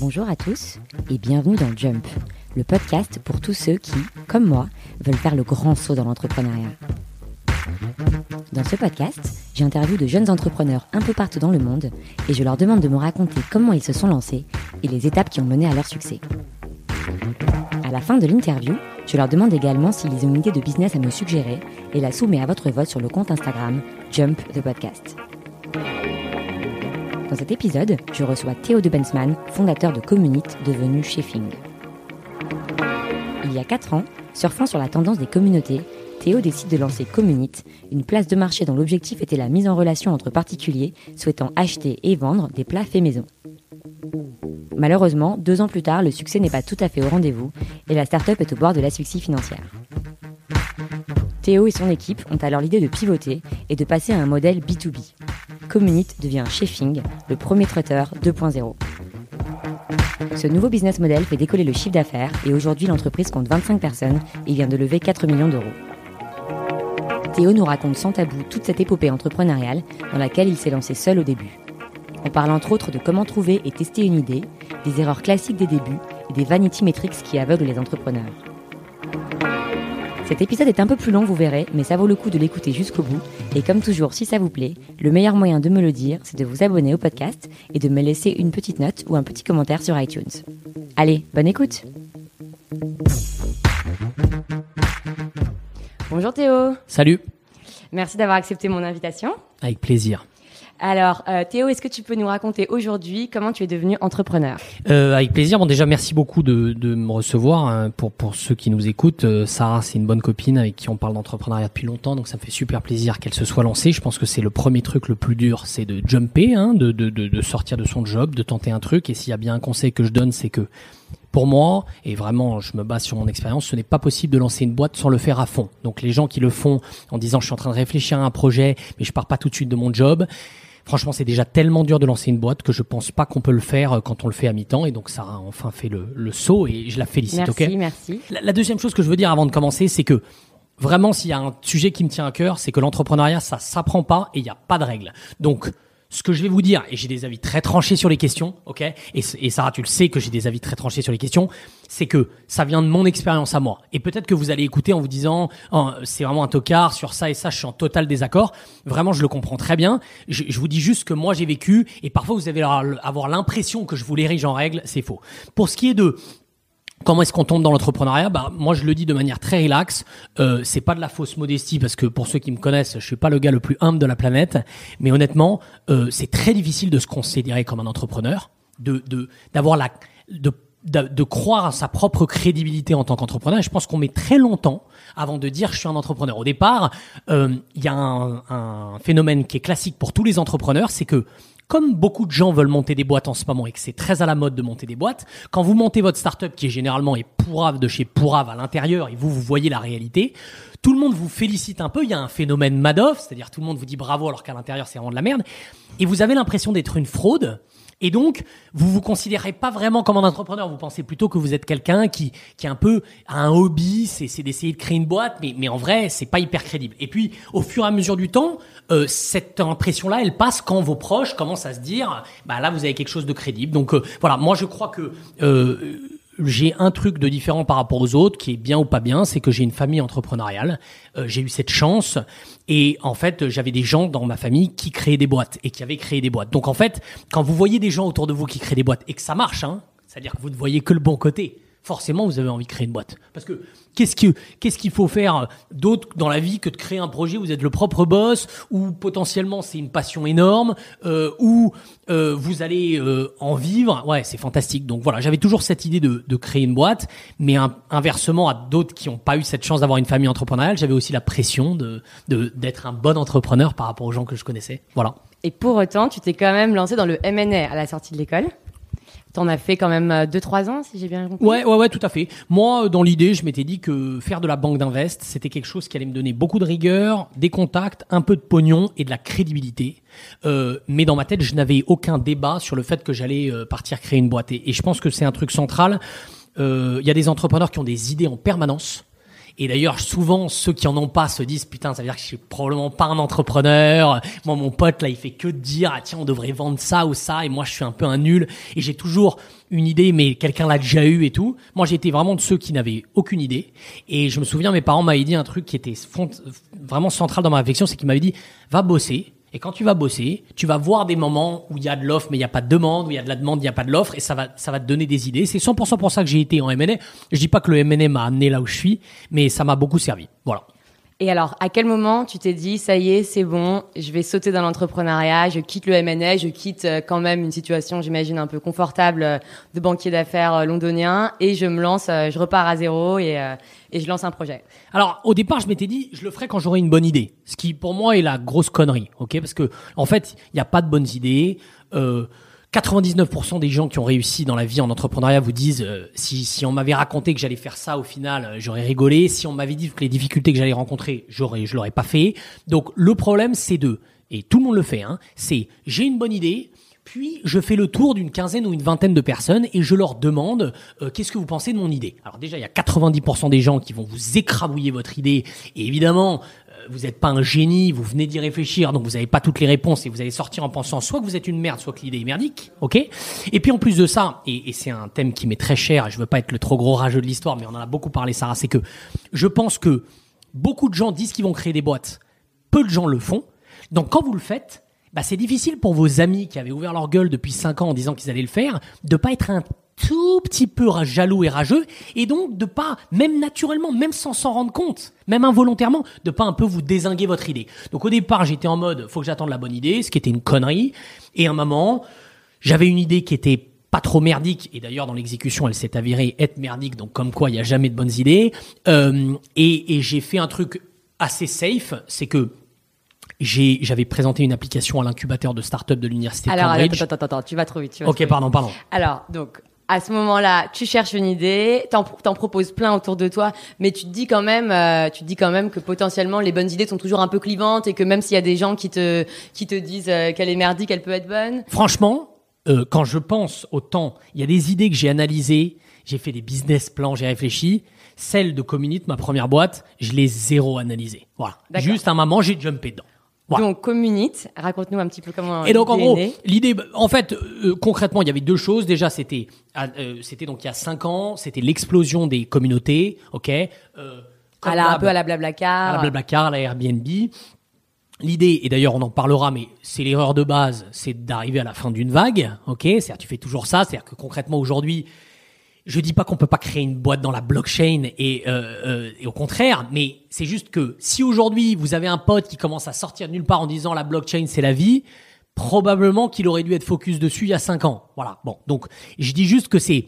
Bonjour à tous et bienvenue dans Jump, le podcast pour tous ceux qui, comme moi, veulent faire le grand saut dans l'entrepreneuriat. Dans ce podcast, j'interviewe de jeunes entrepreneurs un peu partout dans le monde et je leur demande de me raconter comment ils se sont lancés et les étapes qui ont mené à leur succès. À la fin de l'interview, je leur demande également s'ils ont une idée de business à me suggérer et la soumets à votre vote sur le compte Instagram Jump the Podcast. Dans cet épisode, je reçois Théo de Bensman, fondateur de Communite devenu Chefing. Il y a 4 ans, surfant sur la tendance des communautés, Théo décide de lancer Communite, une place de marché dont l'objectif était la mise en relation entre particuliers souhaitant acheter et vendre des plats faits maison. Malheureusement, deux ans plus tard, le succès n'est pas tout à fait au rendez-vous et la start-up est au bord de l'asphyxie financière. Théo et son équipe ont alors l'idée de pivoter et de passer à un modèle B2B. Communite devient Chefing, le premier traiteur 2.0. Ce nouveau business model fait décoller le chiffre d'affaires et aujourd'hui l'entreprise compte 25 personnes et vient de lever 4 millions d'euros. Théo nous raconte sans tabou toute cette épopée entrepreneuriale dans laquelle il s'est lancé seul au début. On parle entre autres de comment trouver et tester une idée, des erreurs classiques des débuts et des vanity metrics qui aveuglent les entrepreneurs. Cet épisode est un peu plus long, vous verrez, mais ça vaut le coup de l'écouter jusqu'au bout. Et comme toujours, si ça vous plaît, le meilleur moyen de me le dire, c'est de vous abonner au podcast et de me laisser une petite note ou un petit commentaire sur iTunes. Allez, bonne écoute Bonjour Théo Salut, Merci d'avoir accepté mon invitation. avec plaisir. Alors, euh, Théo, est-ce que tu peux nous raconter aujourd'hui comment tu es devenu entrepreneur Euh, avec plaisir. Bon, déjà, merci beaucoup de, de me recevoir. hein, pour pour ceux qui nous écoutent, euh, Sarah, c'est une bonne copine avec qui on parle d'entrepreneuriat depuis longtemps, donc ça me fait super plaisir qu'elle se soit lancée. Je pense que c'est le premier truc le plus dur, c'est de jumper, hein, de, de de de sortir de son job, de tenter un truc. Et s'il y a bien un conseil que je donne, c'est que pour moi, et vraiment je me base sur mon expérience, ce n'est pas possible de lancer une boîte sans le faire à fond. Donc les gens qui le font en disant je suis en train de réfléchir à un projet, mais je pars pas tout de suite de mon job. Franchement, c'est déjà tellement dur de lancer une boîte que je pense pas qu'on peut le faire euh, quand on le fait à mi-temps. Et donc, Sarah a enfin fait le, le saut et je la félicite. Merci, merci. la, la deuxième chose que je veux dire avant de commencer, c'est que vraiment, s'il y a un sujet qui me tient à cœur, c'est que l'entrepreneuriat, ça s'apprend pas et il n'y a pas de règles. Donc, ce que je vais vous dire, et j'ai des avis très tranchés sur les questions, ok? Et, Sarah, tu le sais que j'ai des avis très tranchés sur les questions, c'est que ça vient de mon expérience à moi. Et peut-être que vous allez écouter en vous disant, Oh, c'est vraiment un tocard sur ça et ça, je suis en total désaccord. Vraiment, je le comprends très bien. Je, je vous dis juste que moi, j'ai vécu, et parfois vous allez avoir l'impression que je vous l'érige en règle, c'est faux. Pour ce qui est de Comment est-ce qu'on tombe dans l'entrepreneuriat? Bah moi je le dis de manière très relaxe. Euh, c'est pas de la fausse modestie parce que pour ceux qui me connaissent, je suis pas le gars le plus humble de la planète. Mais honnêtement, euh, c'est très difficile de se considérer comme un entrepreneur, de de d'avoir la de de, de croire à sa propre crédibilité en tant qu'entrepreneur. Je pense qu'on met très longtemps avant de dire je suis un entrepreneur. Au départ, euh, il y a un, un phénomène qui est classique pour tous les entrepreneurs, c'est que comme beaucoup de gens veulent monter des boîtes en ce moment et que c'est très à la mode de monter des boîtes, quand vous montez votre startup qui est généralement est pourrave de chez pourrave à l'intérieur et vous vous voyez la réalité, tout le monde vous félicite un peu, il y a un phénomène Madoff, c'est-à-dire tout le monde vous dit bravo alors qu'à l'intérieur c'est vraiment de la merde et vous avez l'impression d'être une fraude et donc, vous vous considérez pas vraiment comme un entrepreneur. Vous pensez plutôt que vous êtes quelqu'un qui, qui un peu a un hobby, c'est, c'est d'essayer de créer une boîte, mais, mais en vrai, c'est pas hyper crédible. Et puis, au fur et à mesure du temps, euh, cette impression-là, elle passe quand vos proches commencent à se dire, bah là, vous avez quelque chose de crédible. Donc euh, voilà, moi je crois que euh, j'ai un truc de différent par rapport aux autres qui est bien ou pas bien, c'est que j'ai une famille entrepreneuriale. Euh, j'ai eu cette chance et en fait, j'avais des gens dans ma famille qui créaient des boîtes et qui avaient créé des boîtes. Donc en fait, quand vous voyez des gens autour de vous qui créent des boîtes et que ça marche, hein, c'est-à-dire que vous ne voyez que le bon côté, forcément vous avez envie de créer une boîte. Parce que qu'est-ce que qu'est-ce qu'il faut faire d'autre dans la vie que de créer un projet où vous êtes le propre boss, ou potentiellement c'est une passion énorme, euh, ou euh, vous allez euh, en vivre? Ouais, c'est fantastique. Donc voilà, j'avais toujours cette idée de, de créer une boîte, mais inversement à d'autres qui n'ont pas eu cette chance d'avoir une famille entrepreneuriale, j'avais aussi la pression de d'être un bon entrepreneur par rapport aux gens que je connaissais. Voilà. Et pour autant, tu t'es quand même lancé dans le M&A à la sortie de l'école. T'en as fait quand même 2-3 ans, si j'ai bien compris? Ouais, ouais, ouais, tout à fait. Moi, euh, dans l'idée, je m'étais dit que faire de la banque d'invest, c'était quelque chose qui allait me donner beaucoup de rigueur, des contacts, un peu de pognon et de la crédibilité. Euh, mais dans ma tête, je n'avais aucun débat sur le fait que j'allais euh, partir créer une boîte. Et, je pense que c'est un truc central. Euh, Il y a des entrepreneurs qui ont des idées en permanence. Et d'ailleurs, souvent, ceux qui en ont pas se disent, putain, ça veut dire que je suis probablement pas un entrepreneur. Moi, mon pote, là, il fait que de dire, ah tiens, on devrait vendre ça ou ça, et moi, je suis un peu un nul. Et j'ai toujours une idée, mais quelqu'un l'a déjà eu et tout. Moi, j'étais vraiment de ceux qui n'avaient aucune idée. Et je me souviens, mes parents m'avaient dit un truc qui était vraiment central dans ma réflexion, c'est qu'ils m'avaient dit, va bosser, et quand tu vas bosser, tu vas voir des moments où il y a de l'offre mais il n'y a pas de demande, où il y a de la demande, il n'y a pas de l'offre, et ça va, ça va te donner des idées. C'est 100% pour ça que j'ai été en M&A. Je dis pas que le M&A m'a amené là où je suis, mais ça m'a beaucoup servi. Voilà. Et alors, à quel moment tu t'es dit, ça y est, c'est bon, je vais sauter dans l'entrepreneuriat, je quitte le M&A, je quitte euh, quand même une situation, j'imagine, un peu confortable euh, de banquier d'affaires euh, londonien, et je me lance, je repars à zéro et, je lance un projet. Alors, au départ, je m'étais dit, je le ferai quand j'aurai une bonne idée. Ce qui, pour moi, est la grosse connerie, ok? Parce que, en fait, il n'y a pas de bonnes idées. 99% des gens qui ont réussi dans la vie en entrepreneuriat vous disent euh, si, on m'avait raconté que j'allais faire ça au final euh, j'aurais rigolé. Si on m'avait dit que les difficultés que j'allais rencontrer j'aurais je l'aurais pas fait. Donc le problème c'est de et tout le monde le fait hein, c'est j'ai une bonne idée puis je fais le tour d'une quinzaine ou une vingtaine de personnes et je leur demande euh, qu'est-ce que vous pensez de mon idée? Alors déjà, il y a 90% des gens qui vont vous écrabouiller votre idée. Et évidemment, vous n'êtes pas un génie, vous venez d'y réfléchir, donc vous n'avez pas toutes les réponses et vous allez sortir en pensant soit que vous êtes une merde, soit que l'idée est merdique, ok? Et puis en plus de ça, et, et c'est un thème qui m'est très cher, et je veux pas être le trop gros rageux de l'histoire, mais on en a beaucoup parlé, Sarah, c'est que je pense que beaucoup de gens disent qu'ils vont créer des boîtes, peu de gens le font. Donc quand vous le faites, bah c'est difficile pour vos amis qui avaient ouvert leur gueule depuis 5 ans en disant qu'ils allaient le faire, de pas être un tout petit peu jaloux et rageux, et donc de pas, même naturellement, même sans s'en rendre compte, même involontairement, de pas un peu vous désinguer votre idée. Donc au départ, j'étais en mode, faut que j'attende la bonne idée, ce qui était une connerie, et à un moment, j'avais une idée qui était pas trop merdique, et d'ailleurs dans l'exécution, elle s'est avérée être merdique, donc comme quoi il y a jamais de bonnes idées, euh, et, et j'ai fait un truc assez safe, c'est que j'avais présenté une application à l'incubateur de start-up de l'université Alors, Cambridge. attends, attends, attends, tu vas trop vite. Tu vas ok, pardon, pardon. Alors, donc, à ce moment-là, tu cherches une idée, t'en, t'en proposes plein autour de toi, mais tu te dis quand même, euh, tu te dis quand même que potentiellement les bonnes idées sont toujours un peu clivantes et que même s'il y a des gens qui te qui te disent euh, qu'elle est merdique, elle peut être bonne. Franchement, euh, quand je pense au temps, il y a des idées que j'ai analysées, j'ai fait des business plans, j'ai réfléchi. Celle de Community, ma première boîte, je l'ai zéro analysée. Voilà. Juste un moment, j'ai jumpé dedans. Donc Community, raconte-nous un petit peu comment. Et donc en gros, l'idée, en fait, euh, concrètement, il y avait deux choses. Déjà, c'était, euh, c'était donc il y a cinq ans, c'était l'explosion des communautés, ok. Euh, à la, un peu à la Blablacar. À la Blablacar, à la Airbnb. L'idée, et d'ailleurs on en parlera, mais c'est l'erreur de base, c'est d'arriver à la fin d'une vague, ok C'est-à-dire tu fais toujours ça, c'est-à-dire que concrètement aujourd'hui, je dis pas qu'on peut pas créer une boîte dans la blockchain et, euh, euh, et au contraire, mais c'est juste que si aujourd'hui vous avez un pote qui commence à sortir de nulle part en disant la blockchain c'est la vie, probablement qu'il aurait dû être focus dessus il y a cinq ans. Voilà. Bon, donc je dis juste que c'est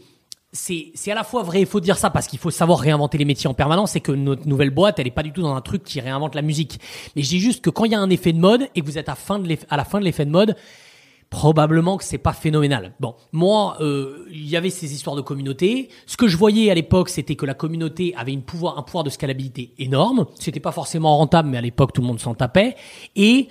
c'est c'est à la fois vrai, il faut dire ça parce qu'il faut savoir réinventer les métiers en permanence et que notre nouvelle boîte, elle est pas du tout dans un truc qui réinvente la musique. Mais je dis juste que quand il y a un effet de mode et que vous êtes à la fin de l'effet de mode, probablement que c'est pas phénoménal. Bon, moi, euh, il y avait ces histoires de communauté. Ce que je voyais à l'époque, c'était que la communauté avait une pouvoir, un pouvoir de scalabilité énorme. C'était pas forcément rentable, mais à l'époque, tout le monde s'en tapait. Et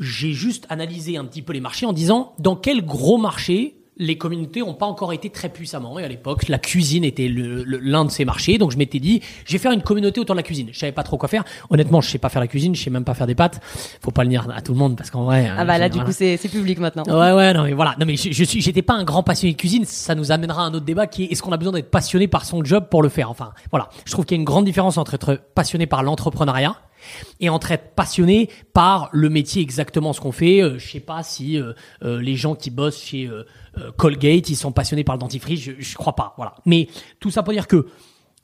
j'ai juste analysé un petit peu les marchés en disant dans quel gros marché les communautés n'ont pas encore été très puissamment. Et à l'époque, la cuisine était l'un de ces marchés. Donc je m'étais dit, je vais faire une communauté autour de la cuisine. Je savais pas trop quoi faire. Honnêtement, je sais pas faire la cuisine, je sais même pas faire des pâtes. Faut pas le dire à tout le monde parce qu'en vrai. Ah bah là, du coup, c'est public maintenant. Ouais, ouais, non mais voilà. Non mais je, je suis, j'étais pas un grand passionné de cuisine. Ça nous amènera à un autre débat qui est est-ce qu'on a besoin d'être passionné par son job pour le faire? Enfin, voilà. Je trouve qu'il y a une grande différence entre être passionné par l'entrepreneuriat et entre être passionné par le métier exactement ce qu'on fait. Euh, je sais pas si euh, euh, les gens qui bossent chez Colgate, ils sont passionnés par le dentifrice. Je, je crois pas. Voilà. Mais tout ça pour dire que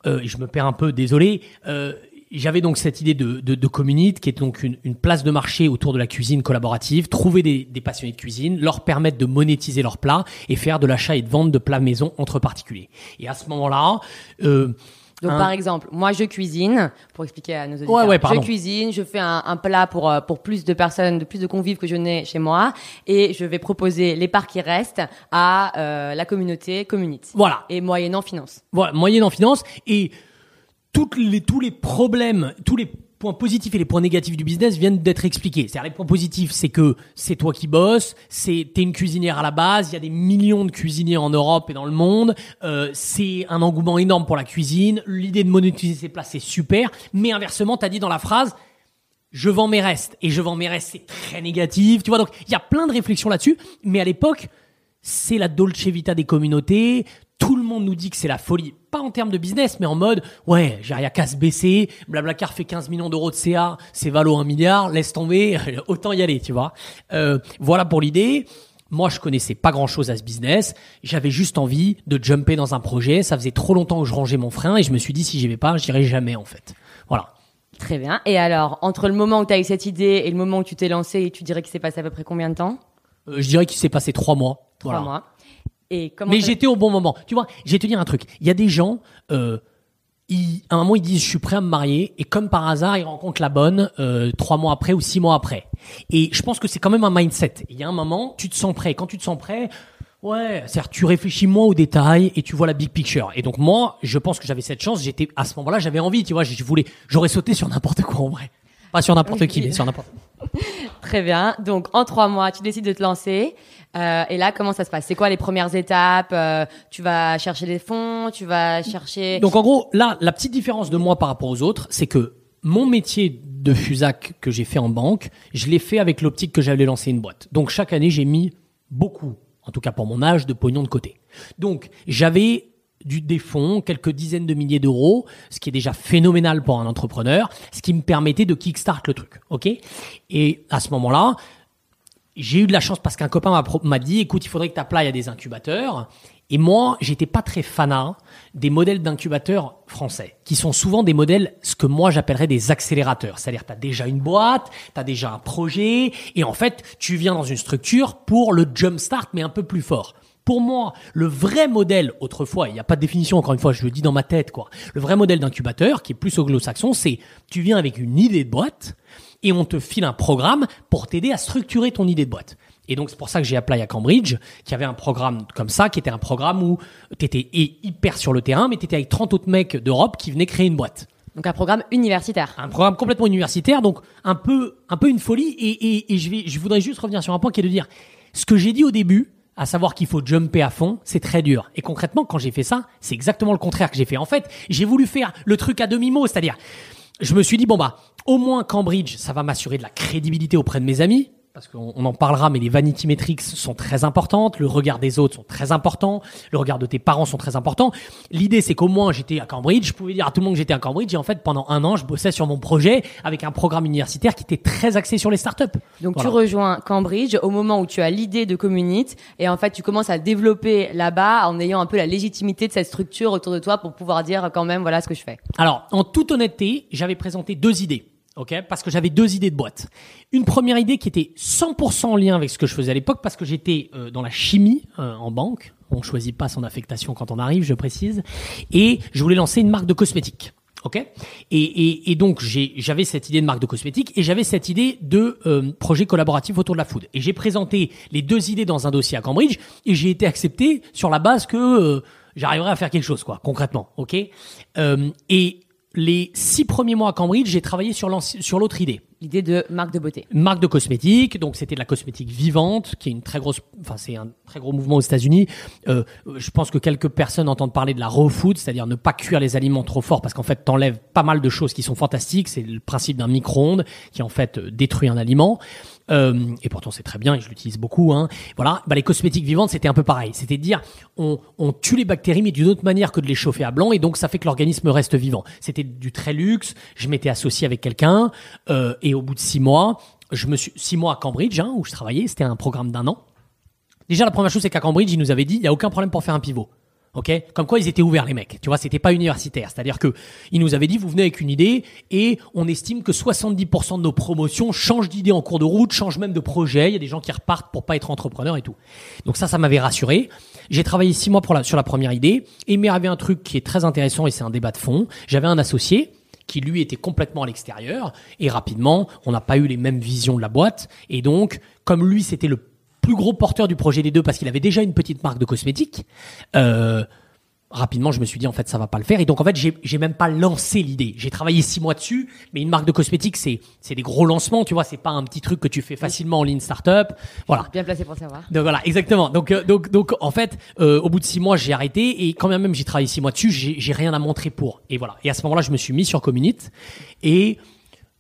je me perds un peu, désolé. j'avais donc cette idée de, de, de Community, qui est donc une, une, place de marché autour de la cuisine collaborative, trouver des, des, passionnés de cuisine, leur permettre de monétiser leurs plats et faire de l'achat et de vente de plats maison entre particuliers. Et à ce moment-là, euh, donc Hein? par exemple, moi je cuisine pour expliquer à nos auditeurs. ouais, pardon. je cuisine, je fais un, un plat pour euh, pour plus de personnes, de plus de convives que je n'ai chez moi, et je vais proposer les parts qui restent à euh, la communauté community. Voilà. Et moyennant finance. Voilà, moyennant finance et toutes les tous les problèmes, tous les points positifs et les points négatifs du business viennent d'être expliqués. C'est-à-dire les points positifs, c'est que c'est toi qui bosses, c'est t'es une cuisinière à la base, il y a des millions de cuisiniers en Europe et dans le monde, euh, c'est un engouement énorme pour la cuisine, l'idée de monétiser ses places c'est super, mais inversement, t'as dit dans la phrase, je vends mes restes et je vends mes restes, c'est très négatif, tu vois. Donc il y a plein de réflexions là-dessus, mais à l'époque, c'est la Dolce Vita des communautés. Tout le monde nous dit que c'est la folie, pas en termes de business, mais en mode ouais, j'ai rien qu'à se baisser. Blablacar fait 15 millions d'euros de CA, c'est valo un milliard, laisse tomber, autant y aller, tu vois. Euh, voilà pour l'idée. Moi, je connaissais pas grand chose à ce business. J'avais juste envie de jumper dans un projet. Ça faisait trop longtemps que je rangeais mon frein et je me suis dit si j'y vais pas, j'irai jamais en fait. Voilà. Très bien. Et alors, entre le moment où tu as eu cette idée et le moment où tu t'es lancé, tu dirais qu'il s'est passé à peu près combien de temps? Euh, je dirais qu'il s'est passé trois mois. Trois Voilà. mois. Et comment Mais j'étais au bon moment. Tu vois, je vais te dire un truc. Il y a des gens, euh, ils, à un moment, ils disent je suis prêt à me marier, et comme par hasard, ils rencontrent la bonne euh, trois mois après ou six mois après. Et je pense que c'est quand même un mindset. Il y a un moment, tu te sens prêt. Quand tu te sens prêt, ouais, c'est-à-dire tu réfléchis moins aux détails et tu vois la big picture. Et donc moi, je pense que j'avais cette chance. J'étais à ce moment-là, j'avais envie. Tu vois, je voulais, j'aurais sauté sur n'importe quoi en vrai. Pas sur n'importe qui, mais sur n'importe. Très bien. Donc, en trois mois, tu décides de te lancer. Euh, et là, comment ça se passe? C'est quoi les premières étapes? Euh, Tu vas chercher des fonds Tu vas chercher... Donc en gros, là, la petite différence de moi par rapport aux autres, c'est que mon métier de fusac que j'ai fait en banque, je l'ai fait avec l'optique que j'allais lancer une boîte. Donc chaque année, j'ai mis beaucoup, en tout cas pour mon âge, de pognon de côté. Donc j'avais du, des fonds, quelques dizaines de milliers d'euros, ce qui est déjà phénoménal pour un entrepreneur, ce qui me permettait de kickstart le truc, ok? Et à ce moment-là, j'ai eu de la chance parce qu'un copain m'a dit écoute il faudrait que tu apply à des incubateurs. Et moi j'étais pas très fanat des modèles d'incubateurs français qui sont souvent des modèles ce que moi j'appellerais des accélérateurs. C'est-à-dire tu as déjà une boîte tu as déjà un projet et en fait tu viens dans une structure pour le jump start mais un peu plus fort. Pour moi, le vrai modèle, autrefois, il n'y a pas de définition, encore une fois, je le dis dans ma tête, quoi. Le vrai modèle d'incubateur, qui est plus anglo-saxon, c'est tu viens avec une idée de boîte et on te file un programme pour t'aider à structurer ton idée de boîte. Et donc, c'est pour ça que j'ai appelé à Cambridge, qui avait un programme comme ça, qui était un programme où tu étais hyper sur le terrain, mais tu étais avec 30 autres mecs d'Europe qui venaient créer une boîte Donc, un programme universitaire. un programme complètement universitaire, donc un peu, un peu une folie. Et, et, et je vais, je voudrais juste revenir sur un point qui est de dire, ce que j'ai dit au début, à savoir qu'il faut jumper à fond, c'est très dur. Et concrètement, quand j'ai fait ça, c'est exactement le contraire que j'ai fait. En fait, j'ai voulu faire le truc à demi-mot, c'est-à-dire, je me suis dit, bon bah, au moins Cambridge, ça va m'assurer de la crédibilité auprès de mes amis. Parce qu'on on en parlera, mais les vanity metrics sont très importantes, le regard des autres sont très importants, le regard de tes parents sont très importants. L'idée, c'est qu'au moins j'étais à Cambridge, je pouvais dire à tout le monde que j'étais à Cambridge, et en fait, pendant un an, je bossais sur mon projet avec un programme universitaire qui était très axé sur les startups. Donc, Voilà. tu rejoins Cambridge au moment où tu as l'idée de Community et en fait, tu commences à développer là-bas en ayant un peu la légitimité de cette structure autour de toi pour pouvoir dire quand même, voilà ce que je fais. Alors, en toute honnêteté, j'avais présenté deux idées. Ok, parce que j'avais deux idées de boîte. Une première idée qui était 100% en lien avec ce que je faisais à l'époque, parce que j'étais euh, dans la chimie euh, en banque. On choisit pas son affectation quand on arrive, je précise. Et je voulais lancer une marque de cosmétiques. Ok? Et, et, et donc j'avais cette idée de marque de cosmétiques et j'avais cette idée de euh, projet collaboratif autour de la food. Et j'ai présenté les deux idées dans un dossier à Cambridge et j'ai été accepté sur la base que euh, j'arriverais à faire quelque chose, quoi, concrètement. Ok? Euh, Et les six premiers mois à Cambridge, j'ai travaillé sur l'autre idée L'idée de marque de beauté. marque de cosmétiques, donc c'était de la cosmétique vivante, qui est une très grosse, enfin c'est un très gros mouvement aux États-Unis. Euh, je pense que quelques personnes entendent parler de la raw food, c'est-à-dire ne pas cuire les aliments trop fort, parce qu'en fait t'enlèves pas mal de choses qui sont fantastiques. C'est le principe d'un micro-ondes qui en fait euh, détruit un aliment. Euh, et pourtant c'est très bien et je l'utilise beaucoup. Hein. Voilà, bah, les cosmétiques vivantes c'était un peu pareil, c'était dire on, on tue les bactéries mais d'une autre manière que de les chauffer à blanc et donc ça fait que l'organisme reste vivant. C'était du très luxe. Je m'étais associé avec quelqu'un euh, et au bout de six mois, je me suis six mois à Cambridge hein, où je travaillais, c'était un programme d'un an. Déjà la première chose c'est qu'à Cambridge ils nous avaient dit il y a aucun problème pour faire un pivot. Ok, comme quoi ils étaient ouverts les mecs. Tu vois, c'était pas universitaire. C'est-à-dire que ils nous avaient dit vous venez avec une idée et on estime que 70% de nos promotions changent d'idée en cours de route, changent même de projet. Il y a des gens qui repartent pour pas être entrepreneurs et tout. Donc ça, ça m'avait rassuré. J'ai travaillé six mois pour la, sur la première idée et il m'est arrivé un truc qui est très intéressant et c'est un débat de fond. J'avais un associé qui lui était complètement à l'extérieur et rapidement on n'a pas eu les mêmes visions de la boîte et donc comme lui c'était le plus gros porteur du projet des deux parce qu'il avait déjà une petite marque de cosmétiques. Euh, rapidement, je me suis dit en fait ça va pas le faire et donc en fait j'ai même pas lancé l'idée. J'ai travaillé six mois dessus, mais une marque de cosmétiques c'est c'est des gros lancements, tu vois, c'est pas un petit truc que tu fais facilement en ligne startup. Voilà. Bien placé pour savoir. Donc voilà, exactement. Donc euh, donc donc en fait, euh, au bout de six mois, j'ai arrêté et quand même j'ai travaillé six mois dessus, j'ai j'ai rien à montrer pour. Et voilà. Et à ce moment-là, je me suis mis sur Community et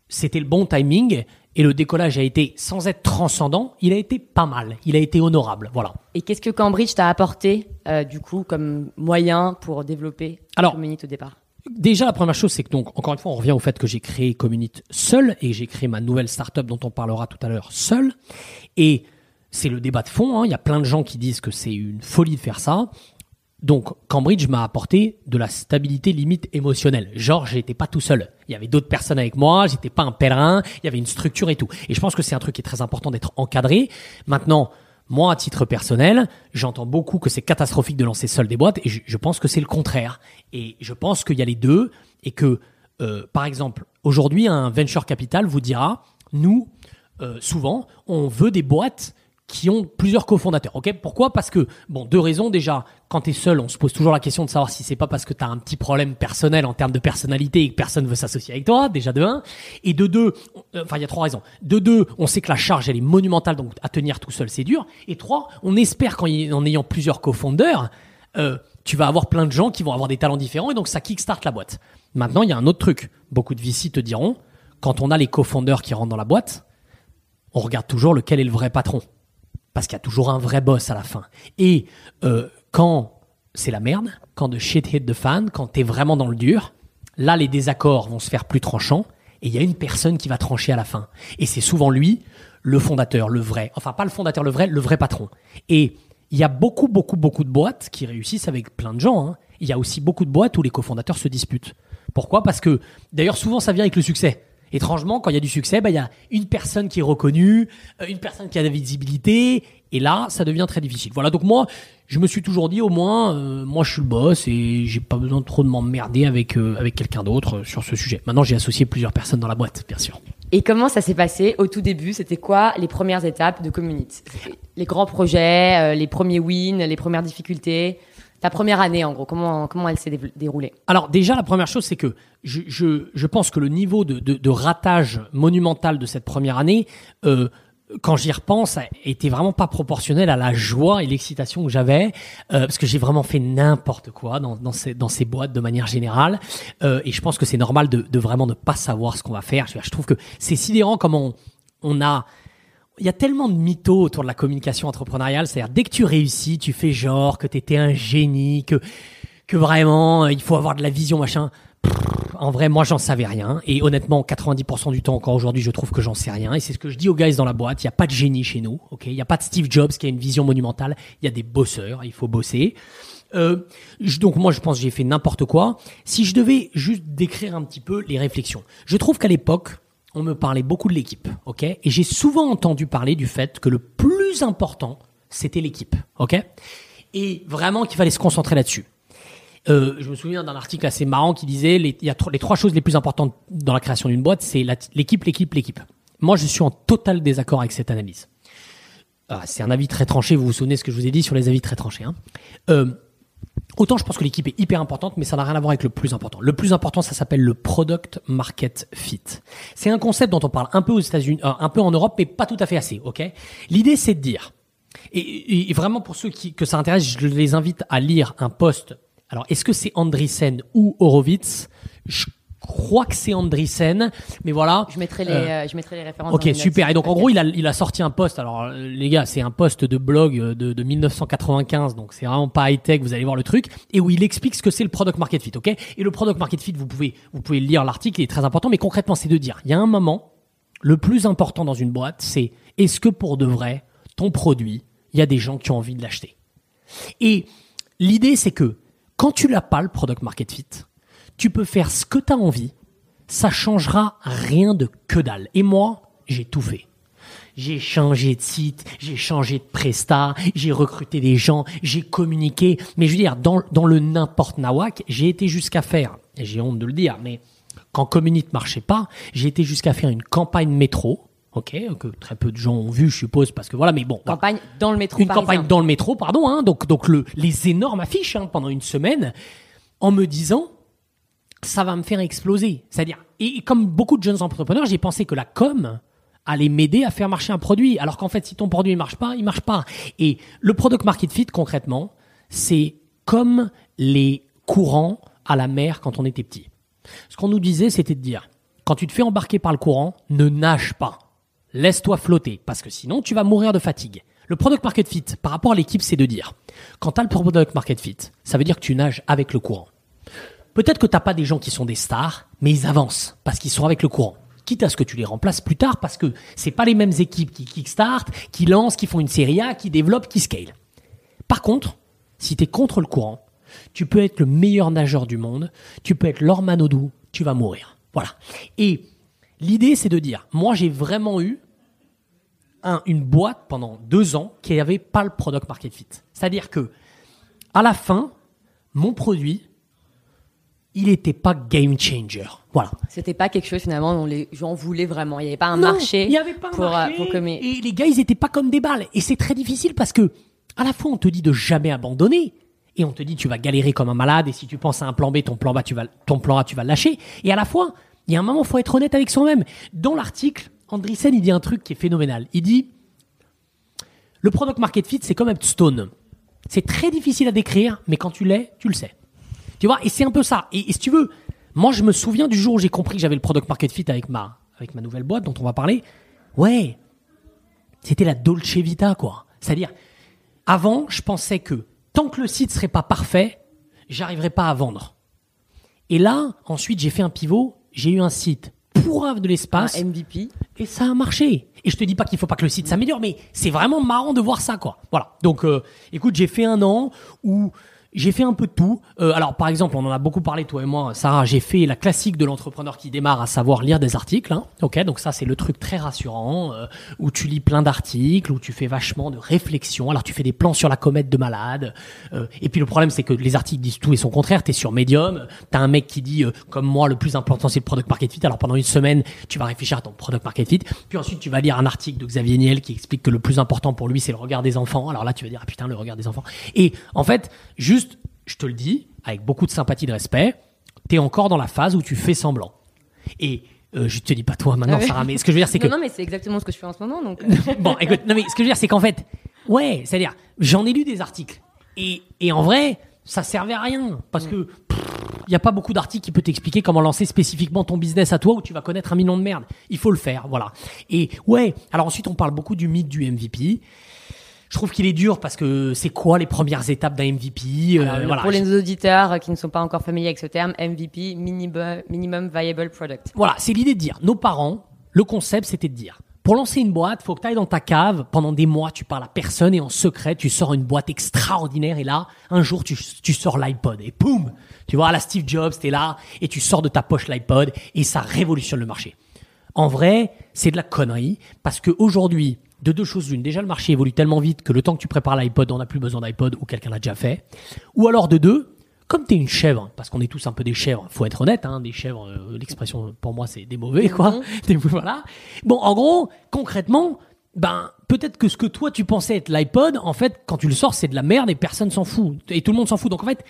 c'était le bon timing et le décollage a été sans être transcendant, il a été pas mal, il a été honorable. Voilà. Et qu'est-ce que Cambridge t'a apporté euh, du coup comme moyen pour développer Alors, Community au départ Déjà, la première chose, c'est que donc, encore une fois, on revient au fait que j'ai créé Community seul et j'ai créé ma nouvelle startup dont on parlera tout à l'heure seul. Et c'est le débat de fond. hein. Il y a plein de gens qui disent que c'est une folie de faire ça. Donc, Cambridge m'a apporté de la stabilité limite émotionnelle. Genre, j'étais pas tout seul. Il y avait d'autres personnes avec moi, j'étais pas un pèlerin, il y avait une structure et tout. Et je pense que c'est un truc qui est très important d'être encadré. Maintenant, moi, à titre personnel, j'entends beaucoup que c'est catastrophique de lancer seul des boîtes et je, pense que c'est le contraire. Et je pense qu'il y a les deux et que, euh, par exemple, aujourd'hui, un venture capital vous dira, nous, euh, souvent, on veut des boîtes qui ont plusieurs cofondateurs. Ok? Pourquoi? Parce que bon, deux raisons déjà. Quand tu es seul, on se pose toujours la question de savoir si c'est pas parce que tu as un petit problème personnel en termes de personnalité et que personne veut s'associer avec toi. Déjà de un. Et de deux, euh, enfin il y a trois raisons. De deux, on sait que la charge elle est monumentale, donc à tenir tout seul c'est dur. Et trois, on espère qu'en en ayant plusieurs cofondeurs, euh, tu vas avoir plein de gens qui vont avoir des talents différents et donc ça kickstart la boîte. Maintenant, il y a un autre truc. Beaucoup de VC te diront, quand on a les cofondeurs qui rentrent dans la boîte, on regarde toujours lequel est le vrai patron. Parce qu'il y a toujours un vrai boss à la fin. Et euh, quand c'est la merde, quand de shit hit the fan, quand t'es vraiment dans le dur, là les désaccords vont se faire plus tranchants et il y a une personne qui va trancher à la fin. Et c'est souvent lui, le fondateur, le vrai. Enfin pas le fondateur, le vrai, le vrai patron. Et il y a beaucoup, beaucoup, beaucoup de boîtes qui réussissent avec plein de gens. hein. Il y a aussi beaucoup de boîtes où les cofondateurs se disputent. Pourquoi? Parce que, d'ailleurs, souvent, ça vient avec le succès. Étrangement, quand il y a du succès, bah, il y a une personne qui est reconnue, euh, une personne qui a de la visibilité, et là, ça devient très difficile. Voilà, donc moi, je me suis toujours dit, au moins, euh, moi, je suis le boss et j'ai pas besoin trop de m'emmerder avec euh, avec quelqu'un d'autre sur ce sujet. Maintenant, j'ai associé plusieurs personnes dans la boîte, bien sûr. Et comment ça s'est passé au tout début? C'était quoi les premières étapes de Community? Les grands projets, les premiers wins, les premières difficultés? Ta première année, en gros, comment, comment elle s'est dé- déroulée Alors déjà, la première chose, c'est que je, je, je pense que le niveau de, de, de ratage monumental de cette première année, euh, quand j'y repense, était vraiment pas proportionnel à la joie et l'excitation que j'avais, euh, parce que j'ai vraiment fait n'importe quoi dans, dans, ces, dans ces boîtes de manière générale, euh, et je pense que c'est normal de, de vraiment ne pas savoir ce qu'on va faire. Je, je trouve que c'est sidérant comment on, on a il y a tellement de mythos autour de la communication entrepreneuriale. C'est-à-dire, dès que tu réussis, tu fais genre que t'étais un génie, que, que vraiment, euh, il faut avoir de la vision, machin. En vrai, moi, j'en savais rien. Et honnêtement, 90% du temps, encore aujourd'hui, je trouve que j'en sais rien. Et c'est ce que je dis aux guys dans la boîte. Il n'y a pas de génie chez nous. Ok? Il n'y a pas de Steve Jobs qui a une vision monumentale. Il y a des bosseurs. Il faut bosser. Euh, je- donc moi je pense que j'ai fait n'importe quoi. Si je devais juste décrire un petit peu les réflexions, je trouve qu'à l'époque on me parlait beaucoup de l'équipe, ok, et j'ai souvent entendu parler du fait que le plus important c'était l'équipe, ok, et vraiment qu'il fallait se concentrer là-dessus. Euh, je me souviens d'un article assez marrant qui disait les, il y a les trois choses les plus importantes dans la création d'une boîte, c'est l'équipe, l'équipe, l'équipe. Moi, je suis en total désaccord avec cette analyse. Ah, c'est un avis très tranché. Vous vous souvenez ce que je vous ai dit sur les avis très tranchés. Hein. Euh, autant je pense que l'équipe est hyper importante, mais ça n'a rien à voir avec le plus important. Le plus important, ça s'appelle le product market fit. C'est un concept dont on parle un peu aux États-Unis, euh, un peu en Europe, mais pas tout à fait assez. Ok? L'idée, c'est de dire, et, vraiment pour ceux qui, que ça intéresse, je les invite à lire un post. Alors, est-ce que c'est Andreessen ou Horowitz? Crois que c'est Andreessen, mais voilà. je mettrai, les, Euh, euh, je mettrai les références. Ok, super. Et donc en gros, il a, il a sorti un post. Alors euh, les gars, c'est un post de blog euh, de, de 1995, donc c'est vraiment pas high tech. Vous allez voir le truc et où il explique ce que c'est le product market fit. Ok? Et le product market fit, vous pouvez, vous pouvez lire l'article, il est très important. Mais concrètement, c'est de dire, il y a un moment, le plus important dans une boîte, c'est est-ce que pour de vrai, ton produit, il y a des gens qui ont envie de l'acheter? Et l'idée, c'est que quand tu l'as pas, le product market fit, tu peux faire ce que tu as envie, ça changera rien de que dalle. Et moi, j'ai tout fait. J'ai changé de site, j'ai changé de presta, j'ai recruté des gens, j'ai communiqué. Mais je veux dire, dans, dans le n'importe nawak, j'ai été jusqu'à faire, et j'ai honte de le dire, mais quand Community marchait pas, j'ai été jusqu'à faire une campagne métro, ok, que très peu de gens ont vu, je suppose, parce que voilà, mais bon. voilà. Campagne dans le métro Une parisien. campagne dans le métro, pardon, hein, donc, donc le, les énormes affiches hein, pendant une semaine, en me disant, ça va me faire exploser. C'est-à-dire, et comme beaucoup de jeunes entrepreneurs, j'ai pensé que la com allait m'aider à faire marcher un produit, alors qu'en fait, si ton produit ne marche pas, il marche pas. Et le product market fit, concrètement, c'est comme les courants à la mer quand on était petit. Ce qu'on nous disait, c'était de dire, quand tu te fais embarquer par le courant, ne nage pas. Laisse-toi flotter, parce que sinon, tu vas mourir de fatigue. Le product market fit, par rapport à l'équipe, c'est de dire, quand tu as le product market fit, ça veut dire que tu nages avec le courant. Peut-être que t'as pas des gens qui sont des stars, mais ils avancent parce qu'ils sont avec le courant. Quitte à ce que tu les remplaces plus tard parce que c'est pas les mêmes équipes qui kickstart, qui lancent, qui font une série A, qui développent, qui scale. Par contre, si tu es contre le courant, tu peux être le meilleur nageur du monde, tu peux être Lorman Odou, tu vas mourir. Voilà. Et l'idée, c'est de dire, moi j'ai vraiment eu un- une boîte pendant deux ans qui n'avait pas le product market fit. C'est-à-dire que, à la fin, mon produit, il n'était pas game changer. Voilà. C'était pas quelque chose finalement dont les gens voulaient vraiment. Il n'y avait pas un Non, marché Il n'y avait pas un pour, euh, marché. pour Et les gars, ils étaient pas comme des balles. Et c'est très difficile parce que, à la fois, on te dit de jamais abandonner. Et on te dit tu vas galérer comme un malade. Et si tu penses à un plan B, ton plan, A, tu vas, ton plan A, tu vas le lâcher. Et à la fois, il y a un moment, faut être honnête avec soi-même. Dans l'article, Andreessen, il dit un truc qui est phénoménal. Il dit, le product market fit, c'est comme Stone. C'est très difficile à décrire, mais quand tu l'es, tu le sais. Tu vois, et c'est un peu ça. Et, et si tu veux, moi, je me souviens du jour où j'ai compris que j'avais le product market fit avec ma, avec ma nouvelle boîte dont on va parler. Ouais, c'était la Dolce Vita, quoi. C'est-à-dire, avant, je pensais que tant que le site serait pas parfait, j'arriverais pas à vendre. Et là, ensuite, j'ai fait un pivot, j'ai eu un site pourrave de un l'espace MVP. et ça a marché. Et je te dis pas qu'il faut pas que le site s'améliore, mais c'est vraiment marrant de voir ça, quoi. Voilà. Donc, euh, écoute, j'ai fait un an où j'ai fait un peu de tout. Euh, alors, par exemple, on en a beaucoup parlé, toi et moi, Sarah. J'ai fait la classique de l'entrepreneur qui démarre, à savoir lire des articles. Hein. Ok, donc ça, c'est le truc très rassurant euh, où tu lis plein d'articles, où tu fais vachement de réflexion. Alors, tu fais des plans sur la comète de malade. Euh, et puis, le problème, c'est que les articles disent tout et son contraire. T'es sur Medium, t'as un mec qui dit, euh, comme moi, le plus important, c'est le product market fit. Alors, pendant une semaine, tu vas réfléchir à ton product market fit. Puis ensuite, tu vas lire un article de Xavier Niel qui explique que le plus important pour lui, c'est le regard des enfants. Alors là, tu vas dire, ah putain, le regard des enfants. Et en fait, juste, je te le dis, avec beaucoup de sympathie et de respect, t'es encore dans la phase où tu fais semblant. Et euh, je te dis pas toi maintenant, Ah oui. Sarah, mais ce que je veux dire, c'est que Non, non, mais c'est exactement ce que je fais en ce moment. Donc, bon, écoute, non mais ce que je veux dire, c'est qu'en fait, ouais, c'est-à-dire, j'en ai lu des articles et, et en vrai, ça servait à rien parce que il y a pas beaucoup d'articles qui peut t'expliquer comment lancer spécifiquement ton business à toi où tu vas connaître un million de merde. Il faut le faire, voilà. Et ouais, alors ensuite on parle beaucoup du mythe du MVP. Je trouve qu'il est dur parce que c'est quoi les premières étapes d'un MVP euh, voilà. pour les auditeurs qui ne sont pas encore familiers avec ce terme, MVP, minimum, minimum viable product. Voilà, c'est l'idée de dire, nos parents, le concept, c'était de dire, pour lancer une boîte, faut que tu ailles dans ta cave, pendant des mois, tu parles à personne et en secret, tu sors une boîte extraordinaire et là, un jour, tu, tu sors l'iPod et boum, tu vois, la Steve Jobs, t'es là et tu sors de ta poche l'iPod et ça révolutionne le marché. En vrai, c'est de la connerie parce que aujourd'hui, de deux choses l'une, déjà le marché évolue tellement vite que le temps que tu prépares l'iPod, on n'a plus besoin d'iPod ou quelqu'un l'a déjà fait. Ou alors de deux, comme t'es une chèvre, parce qu'on est tous un peu des chèvres, faut être honnête, hein, des chèvres, euh, l'expression pour moi c'est des mauvais quoi. Des- voilà. Bon, en gros, concrètement, ben peut-être que ce que toi tu pensais être l'iPod, en fait, quand tu le sors, c'est de la merde et personne s'en fout et tout le monde s'en fout. Donc en fait,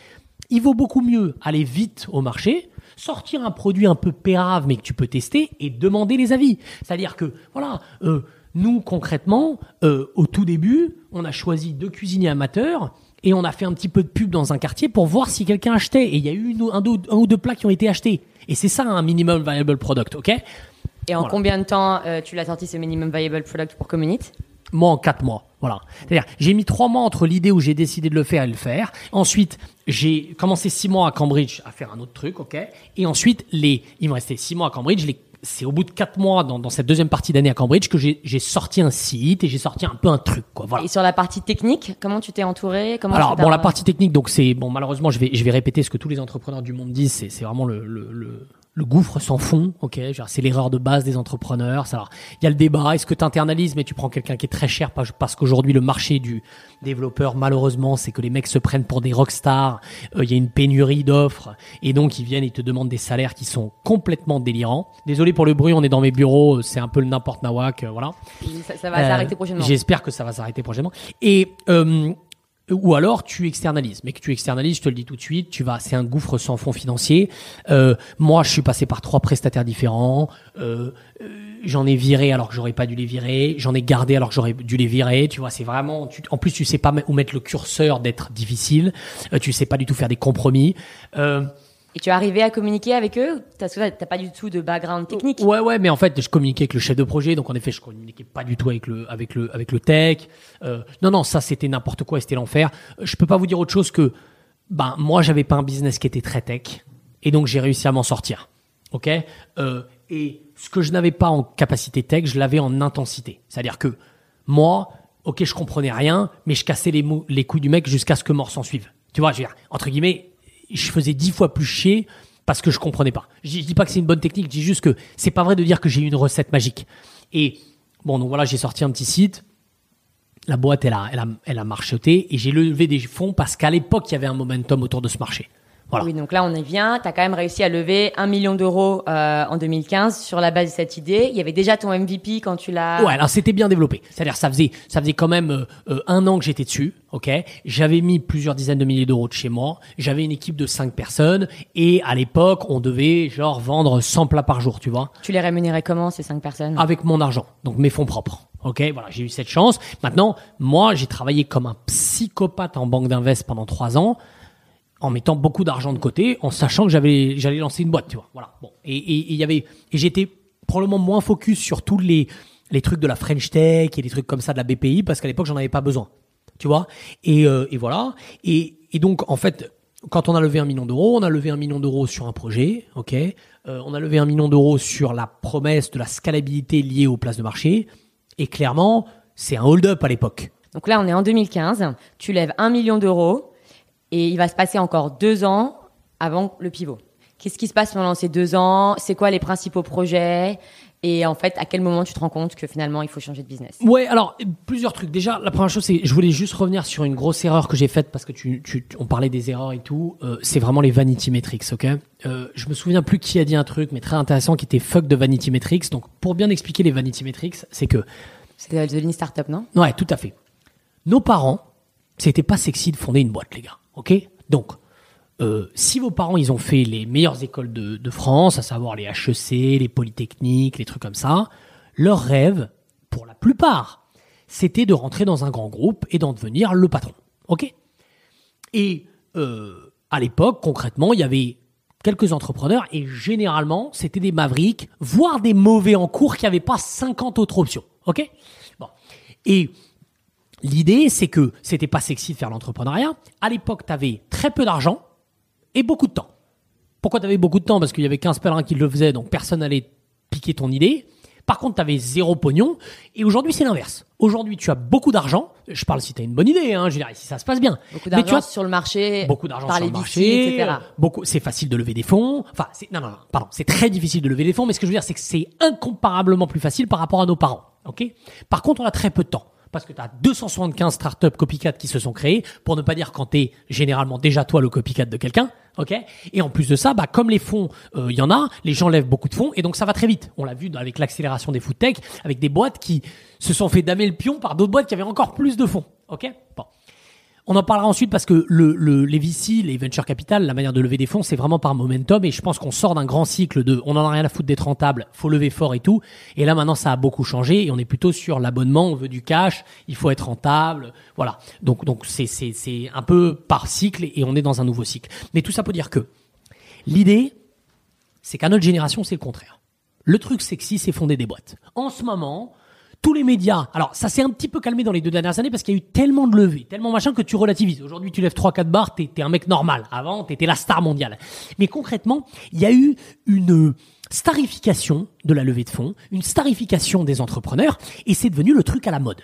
il vaut beaucoup mieux aller vite au marché, sortir un produit un peu pérave mais que tu peux tester et demander les avis. C'est-à-dire que voilà, euh, nous concrètement, euh, au tout début, on a choisi deux cuisiniers amateurs et on a fait un petit peu de pub dans un quartier pour voir si quelqu'un achetait. Et il y a eu une un, ou deux plats qui ont été achetés. Et c'est ça un minimum viable product, ok? Et en Voilà. combien de temps euh, tu l'as sorti ce minimum viable product pour Community Moi, en quatre mois. Voilà. C'est-à-dire, j'ai mis trois mois entre l'idée où j'ai décidé de le faire et le faire. Ensuite, j'ai commencé six mois à Cambridge à faire un autre truc, ok? Et ensuite, les, il me restait six mois à Cambridge. Les, c'est au bout de quatre mois dans, dans cette deuxième partie d'année à Cambridge que j'ai, sorti un site et j'ai sorti un peu un truc, quoi. Voilà. Et sur la partie technique, comment tu t'es entouré? Comment Alors bon, la partie technique, donc c'est bon. Malheureusement, je vais je vais répéter ce que tous les entrepreneurs du monde disent. C'est c'est vraiment le le, le le gouffre sans fond, ok, c'est l'erreur de base des entrepreneurs. Alors, il y a le débat, est-ce que tu internalises, mais tu prends quelqu'un qui est très cher parce qu'aujourd'hui le marché du développeur, malheureusement, c'est que les mecs se prennent pour des rockstars. Euh, il y a une pénurie d'offres et donc ils viennent, ils te demandent des salaires qui sont complètement délirants. Désolé pour le bruit, on est dans mes bureaux, c'est un peu le n'importe nawak, euh, voilà. Ça, va s'arrêter prochainement. J'espère que ça va s'arrêter prochainement. Et euh, ou alors tu externalises. Mais que tu externalises, je te le dis tout de suite, tu vas, c'est un gouffre sans fond financier. Euh, moi, je suis passé par trois prestataires différents. Euh, euh, j'en ai viré alors que j'aurais pas dû les virer. J'en ai gardé alors que j'aurais dû les virer. Tu vois, c'est vraiment. Tu, en plus, tu sais pas où mettre le curseur d'être difficile. Euh, tu sais pas du tout faire des compromis. Et tu es arrivé à communiquer avec eux T'as pas du tout de background technique? Ouais, ouais, mais en fait, je communiquais avec le chef de projet, donc en effet, je communiquais pas du tout avec le, avec le, avec le tech. Euh, non, non, ça c'était n'importe quoi, c'était l'enfer. Euh, je peux pas vous dire autre chose que, ben, moi, j'avais pas un business qui était très tech, et donc j'ai réussi à m'en sortir. Ok? Euh, Et ce que je n'avais pas en capacité tech, je l'avais en intensité. C'est-à-dire que moi, ok, je comprenais rien, mais je cassais les, les coups du mec jusqu'à ce que mort s'en suive. Tu vois, je veux dire, entre guillemets, je faisais dix fois plus chier parce que je comprenais pas. Je, dis pas que c'est une bonne technique, je dis juste que c'est pas vrai de dire que j'ai une recette magique. Et bon, donc voilà, j'ai sorti un petit site. La boîte, elle a, elle a, elle a et j'ai levé des fonds parce qu'à l'époque, il y avait un momentum autour de ce marché. Oui, donc là, on y vient. Tu as quand même réussi à lever un million d'euros euh, en 2015 sur la base de cette idée. Il y avait déjà ton MVP quand tu l'as... Ouais, alors c'était bien développé. C'est-à-dire, ça faisait, ça faisait quand même euh, euh, un an que j'étais dessus, ok? J'avais mis plusieurs dizaines de milliers d'euros de chez moi. J'avais une équipe de cinq personnes. Et à l'époque, on devait genre vendre 100 plats par jour, tu vois? Tu les rémunérais comment, ces cinq personnes? Avec mon argent, donc mes fonds propres. Ok, voilà, j'ai eu cette chance. Maintenant, moi, j'ai travaillé comme un psychopathe en banque d'invest pendant trois ans en mettant beaucoup d'argent de côté, en sachant que j'avais, j'allais lancer une boîte, tu vois. Voilà. Bon. Et il y avait, et j'étais probablement moins focus sur tous les, les trucs de la French Tech et des trucs comme ça de la BPI parce qu'à l'époque j'en avais pas besoin, tu vois? Et, euh, et voilà. Et, et donc en fait, quand on a levé un million d'euros, on a levé un million d'euros sur un projet, ok? Euh, on a levé un million d'euros sur la promesse de la scalabilité liée aux places de marché. Et clairement, c'est un hold-up à l'époque. Donc là, on est en 2015. Tu lèves un million d'euros. Et il va se passer encore deux ans avant le pivot. Qu'est-ce qui se passe pendant ces deux ans? C'est quoi les principaux projets? Et en fait, à quel moment tu te rends compte que finalement il faut changer de business? Ouais, alors plusieurs trucs. Déjà, la première chose, c'est je voulais juste revenir sur une grosse erreur que j'ai faite parce que tu, tu, on parlait des erreurs et tout. Euh, c'est vraiment les vanity metrics, ok? Euh, Je me souviens plus qui a dit un truc, mais très intéressant, qui était fuck de vanity metrics. Donc, pour bien expliquer les vanity metrics, c'est que c'était de startup, non? Ouais, tout à fait. Nos parents, c'était pas sexy de fonder une boîte, les gars. Ok Donc, euh, si vos parents ils ont fait les meilleures écoles de, France, à savoir les HEC, les polytechniques, les trucs comme ça, leur rêve, pour la plupart, c'était de rentrer dans un grand groupe et d'en devenir le patron. Ok Et euh, à l'époque, concrètement, il y avait quelques entrepreneurs et généralement, c'était des mavericks, voire des mauvais en cours qui n'avaient pas 50 autres options. Ok Bon. Et L'idée, c'est que c'était pas sexy de faire l'entrepreneuriat. À l'époque, tu avais très peu d'argent et beaucoup de temps. Pourquoi tu avais beaucoup de temps? Parce qu'il y avait 15 pèlerins qui le faisaient, donc personne n'allait piquer ton idée. Par contre, tu avais zéro pognon. Et aujourd'hui, c'est l'inverse. Aujourd'hui, tu as beaucoup d'argent. Je parle si tu as une bonne idée, hein, je veux dire, si ça se passe bien. Beaucoup d'argent sur le marché. Beaucoup d'argent sur le marché. etc. Beaucoup, c'est facile de lever des fonds. Enfin, c'est, non, non, non, pardon. C'est très difficile de lever des fonds, mais ce que je veux dire, c'est que c'est incomparablement plus facile par rapport à nos parents. OK? Par contre, on a très peu de temps parce que tu as 275 startups copycat qui se sont créées, pour ne pas dire quand tu es généralement déjà toi le copycat de quelqu'un. ok? Et en plus de ça, bah, comme les fonds, il euh, y en a, les gens lèvent beaucoup de fonds et donc ça va très vite. On l'a vu avec l'accélération des food tech, avec des boîtes qui se sont fait damer le pion par d'autres boîtes qui avaient encore plus de fonds. ok? Bon. On en parlera ensuite parce que le, le, les VC, les venture capital, la manière de lever des fonds, c'est vraiment par momentum et je pense qu'on sort d'un grand cycle de on en a rien à foutre d'être rentable, faut lever fort et tout. Et là maintenant ça a beaucoup changé et on est plutôt sur l'abonnement, on veut du cash, il faut être rentable, voilà. Donc donc c'est c'est c'est un peu par cycle et on est dans un nouveau cycle. Mais tout ça pour dire que l'idée, c'est qu'à notre génération c'est le contraire. Le truc sexy, c'est fonder des boîtes. En ce moment, tous les médias. Alors, ça s'est un petit peu calmé dans les deux dernières années parce qu'il y a eu tellement de levées, tellement machin que tu relativises. Aujourd'hui, tu lèves 3-4 barres, t'es, es un mec normal. Avant, t'étais la star mondiale. Mais concrètement, il y a eu une starification de la levée de fonds, une starification des entrepreneurs, et c'est devenu le truc à la mode.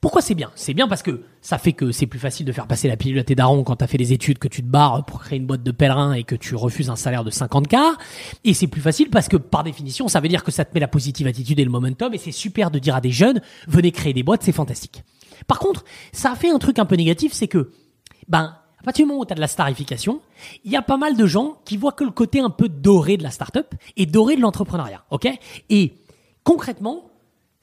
Pourquoi c'est bien? C'est bien parce que ça fait que c'est plus facile de faire passer la pilule à tes darons quand t'as fait des études, que tu te barres pour créer une boîte de pèlerin et que tu refuses un salaire de 50K. Et c'est plus facile parce que par définition, ça veut dire que ça te met la positive attitude et le momentum et c'est super de dire à des jeunes, venez créer des boîtes, c'est fantastique. Par contre, ça a fait un truc un peu négatif, c'est que, ben, à partir du moment où tu as de la starification, il y a pas mal de gens qui voient que le côté un peu doré de la startup et doré de l'entrepreneuriat, ok? Et concrètement,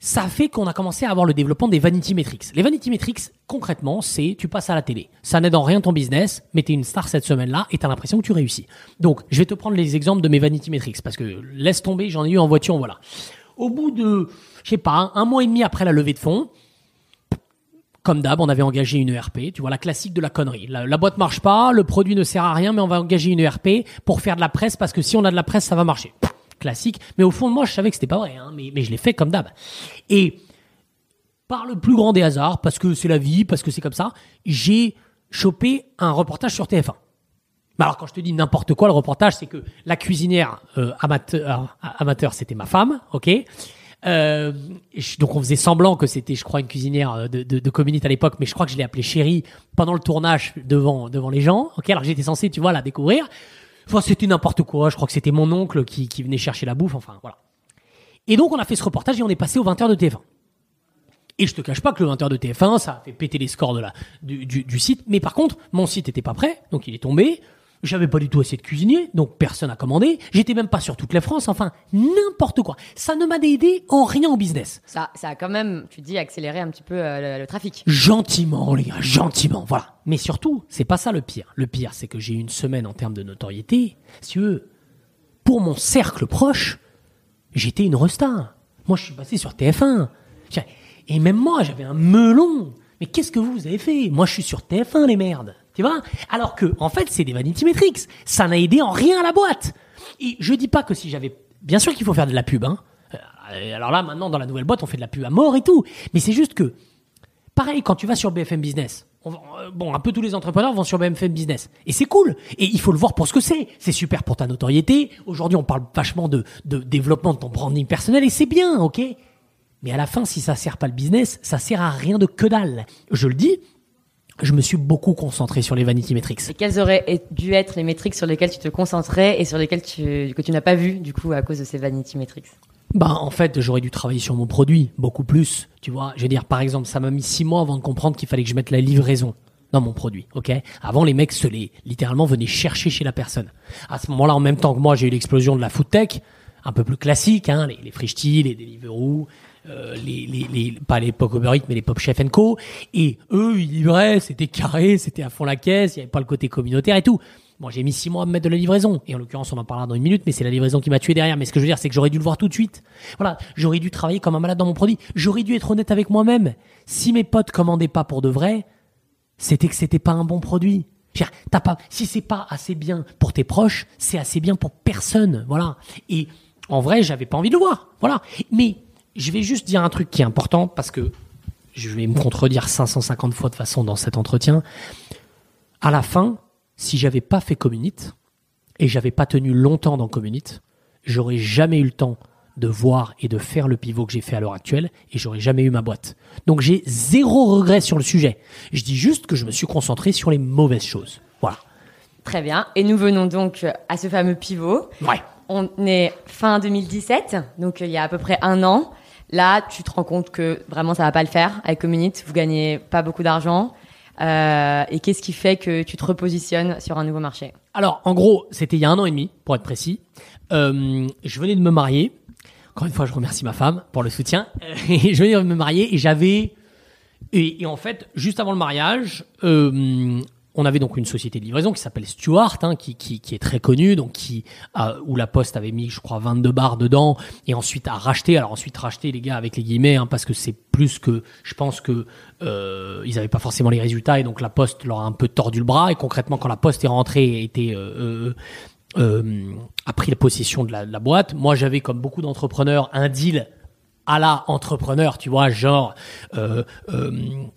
ça fait qu'on a commencé à avoir le développement des vanity metrics. Les vanity metrics, concrètement, c'est tu passes à la télé. Ça n'aide en rien ton business, mais t'es une star cette semaine-là et t'as l'impression que tu réussis. Donc, je vais te prendre les exemples de mes vanity metrics parce que laisse tomber, j'en ai eu en voiture, voilà. Au bout de, je sais pas, un mois et demi après la levée de fonds, comme d'hab, on avait engagé une ERP, tu vois, la classique de la connerie. La, la, boîte marche pas, le produit ne sert à rien, mais on va engager une ERP pour faire de la presse parce que si on a de la presse, ça va marcher classique. Mais au fond de moi, je savais que c'était pas vrai, hein, mais, mais je l'ai fait comme d'hab. Et par le plus grand des hasards, parce que c'est la vie, parce que c'est comme ça, j'ai chopé un reportage sur TF1. Alors quand je te dis n'importe quoi, le reportage, c'est que la cuisinière euh, amateur, amateur c'était ma femme, ok. Euh, donc on faisait semblant que c'était, je crois, une cuisinière euh, de, de, à l'époque, mais je crois que je l'ai appelée chérie pendant le tournage devant devant les gens. Ok, alors j'étais censé, tu vois, la découvrir. Enfin, c'était n'importe quoi. Je crois que c'était mon oncle qui, venait chercher la bouffe. Enfin, voilà. Et donc, on a fait ce reportage et on est passé aux 20h de TF1. Et je te cache pas que le 20h de TF1, ça a fait péter les scores du, du site. Mais par contre, mon site était pas prêt, donc il est tombé. J'avais pas du tout assez de cuisiniers, donc personne n'a commandé. J'étais même pas sur toute la France. Enfin, n'importe quoi. Ça ne m'a aidé en rien au business. Ça, ça a quand même, tu dis, accéléré un petit peu euh, le, le, trafic. Gentiment, les gars, gentiment. Voilà. Mais surtout, c'est pas ça le pire. Le pire, c'est que j'ai eu une semaine en termes de notoriété. Si eux, pour mon cercle proche, j'étais une resta. Moi, je suis passé sur TF1. Et même moi, j'avais un melon. Mais qu'est-ce que vous avez fait? Moi, je suis sur TF1, les merdes. Alors que, en fait, c'est des vanity metrics. Ça n'a aidé en rien à la boîte. Et je dis pas que si j'avais, bien sûr qu'il faut faire de la pub, hein. Alors là, maintenant, dans la nouvelle boîte, on fait de la pub à mort et tout. Mais c'est juste que, pareil, quand tu vas sur BFM Business, on, bon, un peu tous les entrepreneurs vont sur BFM Business. Et c'est cool. Et il faut le voir pour ce que c'est. C'est super pour ta notoriété. Aujourd'hui, on parle vachement de, de développement de ton branding personnel et c'est bien, ok? Mais à la fin, si ça sert pas le business, ça sert à rien de que dalle. Je le dis, je me suis beaucoup concentré sur les vanity metrics. Et quelles auraient dû être les métriques sur lesquelles tu te concentrais et sur lesquelles tu, que tu n'as pas vu, du coup, à cause de ces vanity metrics? Bah, en fait, j'aurais dû travailler sur mon produit, beaucoup plus. Tu vois, je veux dire, par exemple, ça m'a mis six mois avant de comprendre qu'il fallait que je mette la livraison dans mon produit, ok? Avant, les mecs se les, littéralement, venaient chercher chez la personne. À ce moment-là, en même temps que moi, j'ai eu l'explosion de la food tech, un peu plus classique, hein, les, les Frishti, les Deliveroo, euh, les, les, les, pas Uber Eats, mais les Pop Chef Co. Et eux, ils livraient, c'était carré, c'était à fond la caisse, il n'y avait pas le côté communautaire et tout. Bon, j'ai mis six mois à me mettre de la livraison. Et en l'occurrence, on en parlera dans une minute, mais c'est la livraison qui m'a tué derrière. Mais ce que je veux dire, c'est que j'aurais dû le voir tout de suite. Voilà. J'aurais dû travailler comme un malade dans mon produit. J'aurais dû être honnête avec moi-même. Si mes potes commandaient pas pour de vrai, c'était que c'était pas un bon produit. T'as pas, si c'est pas assez bien pour tes proches, c'est assez bien pour personne. Voilà. Et en vrai, j'avais pas envie de le voir. Voilà. Mais je vais juste dire un truc qui est important parce que je vais me contredire 550 fois de façon dans cet entretien. À la fin, si j'avais pas fait Communite et j'avais pas tenu longtemps dans Communite, j'aurais jamais eu le temps de voir et de faire le pivot que j'ai fait à l'heure actuelle et j'aurais jamais eu ma boîte. Donc j'ai zéro regret sur le sujet. Je dis juste que je me suis concentré sur les mauvaises choses. Voilà. Très bien. Et nous venons donc à ce fameux pivot. Ouais. On est fin 2017, donc il y a à peu près un an. Là, tu te rends compte que vraiment ça va pas le faire avec Communite. Vous gagnez pas beaucoup d'argent. Euh, et qu'est-ce qui fait que tu te repositionnes sur un nouveau marché? Alors, en gros, c'était il y a un an et demi, pour être précis. Euh, je venais de me marier. Encore une fois, je remercie ma femme pour le soutien. Je venais de me marier et j'avais... Et, et, en fait, juste avant le mariage, euh, on avait donc une société de livraison qui s'appelle Stuart, hein, qui, qui, qui, est très connue, donc qui où la Poste avait mis, je crois, 22 bars dedans, et ensuite a racheté. Alors ensuite racheté les gars avec les guillemets, hein, parce que c'est plus que, je pense que euh, ils n'avaient pas forcément les résultats, et donc la Poste leur a un peu tordu le bras. Et concrètement, quand la Poste est rentrée et était euh, euh, a pris la possession de la, de la boîte, moi j'avais comme beaucoup d'entrepreneurs un deal à la entrepreneur, tu vois, genre euh, euh,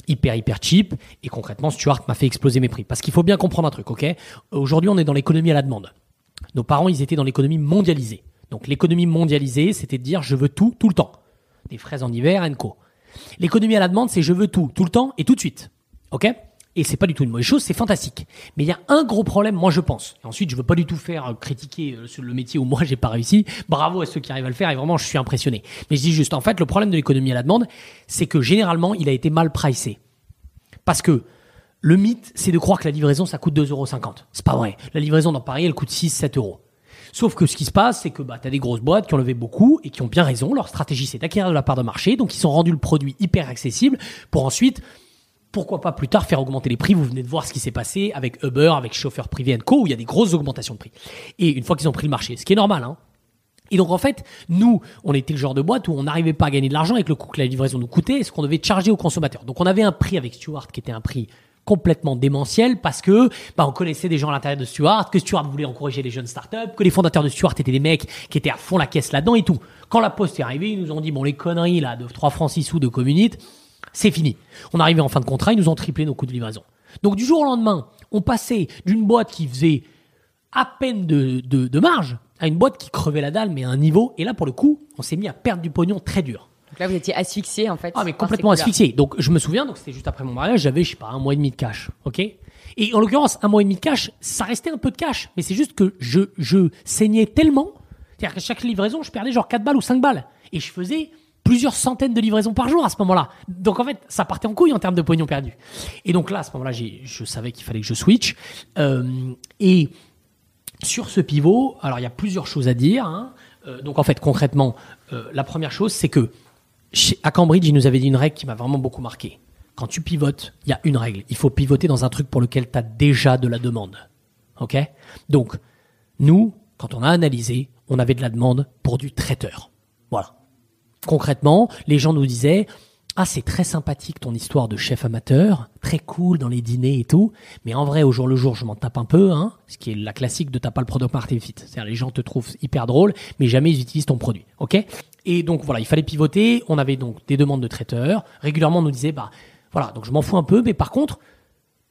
hyper hyper cheap. Et concrètement, Stuart m'a fait exploser mes prix. Parce qu'il faut bien comprendre un truc, ok? Aujourd'hui, on est dans l'économie à la demande. Nos parents, ils étaient dans l'économie mondialisée. Donc l'économie mondialisée, c'était de dire je veux tout, tout le temps. Des fraises en hiver, co. L'économie à la demande, c'est je veux tout, tout le temps et tout de suite. Ok? Et c'est pas du tout une mauvaise chose, c'est fantastique. Mais il y a un gros problème, moi je pense. Et ensuite, je veux pas du tout faire euh, critiquer euh, le métier où moi j'ai pas réussi. Bravo à ceux qui arrivent à le faire et vraiment je suis impressionné. Mais je dis juste, en fait, le problème de l'économie à la demande, c'est que généralement, il a été mal pricé. Parce que le mythe, c'est de croire que la livraison, ça coûte 2,50 euros. C'est pas vrai. La livraison dans Paris, elle coûte 6, 7 euros. Sauf que ce qui se passe, c'est que bah, tu as des grosses boîtes qui ont levé beaucoup et qui ont bien raison. Leur stratégie, c'est d'acquérir de la part de marché. Donc, ils ont rendu le produit hyper accessible pour ensuite pourquoi pas plus tard faire augmenter les prix Vous venez de voir ce qui s'est passé avec Uber, avec chauffeur privé Co, où il y a des grosses augmentations de prix. Et une fois qu'ils ont pris le marché, ce qui est normal, hein. Et donc en fait, nous, on était le genre de boîte où on n'arrivait pas à gagner de l'argent avec le coût que la livraison nous coûtait et ce qu'on devait charger aux consommateurs. Donc on avait un prix avec Stewart qui était un prix complètement démentiel parce que bah, on connaissait des gens à l'intérieur de Stewart, que Stewart voulait encourager les jeunes startups, que les fondateurs de Stewart étaient des mecs qui étaient à fond la caisse là-dedans et tout. Quand la poste est arrivée, ils nous ont dit bon les conneries là de 3 francs 6 sous de community, c'est fini. On arrivait en fin de contrat, ils nous ont triplé nos coûts de livraison. Donc du jour au lendemain, on passait d'une boîte qui faisait à peine de, de, marge à une boîte qui crevait la dalle, mais à un niveau. Et là, pour le coup, on s'est mis à perdre du pognon très dur. Donc là, vous étiez asphyxié en fait. Ah, mais complètement asphyxié. Donc je me souviens, donc c'était juste après mon mariage, j'avais, je sais pas, un mois et demi de cash. Ok? Et en l'occurrence, un mois et demi de cash, ça restait un peu de cash. Mais c'est juste que je, je saignais tellement. C'est-à-dire qu'à chaque livraison, je perdais genre 4 balles ou 5 balles. Et je faisais plusieurs centaines de livraisons par jour à ce moment-là. Donc en fait, ça partait en couille en termes de pognon perdu. Et donc là, à ce moment-là, je savais qu'il fallait que je switch. Euh, et sur ce pivot, alors il y a plusieurs choses à dire. Hein. Euh, donc en fait, concrètement, euh, la première chose, c'est que à Cambridge, il nous avait dit une règle qui m'a vraiment beaucoup marqué. Quand tu pivotes, il y a une règle. Il faut pivoter dans un truc pour lequel tu as déjà de la demande. OK? Donc, nous, quand on a analysé, on avait de la demande pour du traiteur. Voilà. Concrètement, les gens nous disaient ah, c'est très sympathique ton histoire de chef amateur, très cool dans les dîners et tout, mais en vrai, au jour le jour, je m'en tape un peu, hein, ce qui est la classique de t'as pas le product market fit. C'est-à-dire, les gens te trouvent hyper drôle, mais jamais ils utilisent ton produit, ok? Et donc, voilà, il fallait pivoter, on avait donc des demandes de traiteurs, régulièrement, on nous disait, bah, voilà, donc je m'en fous un peu, mais par contre,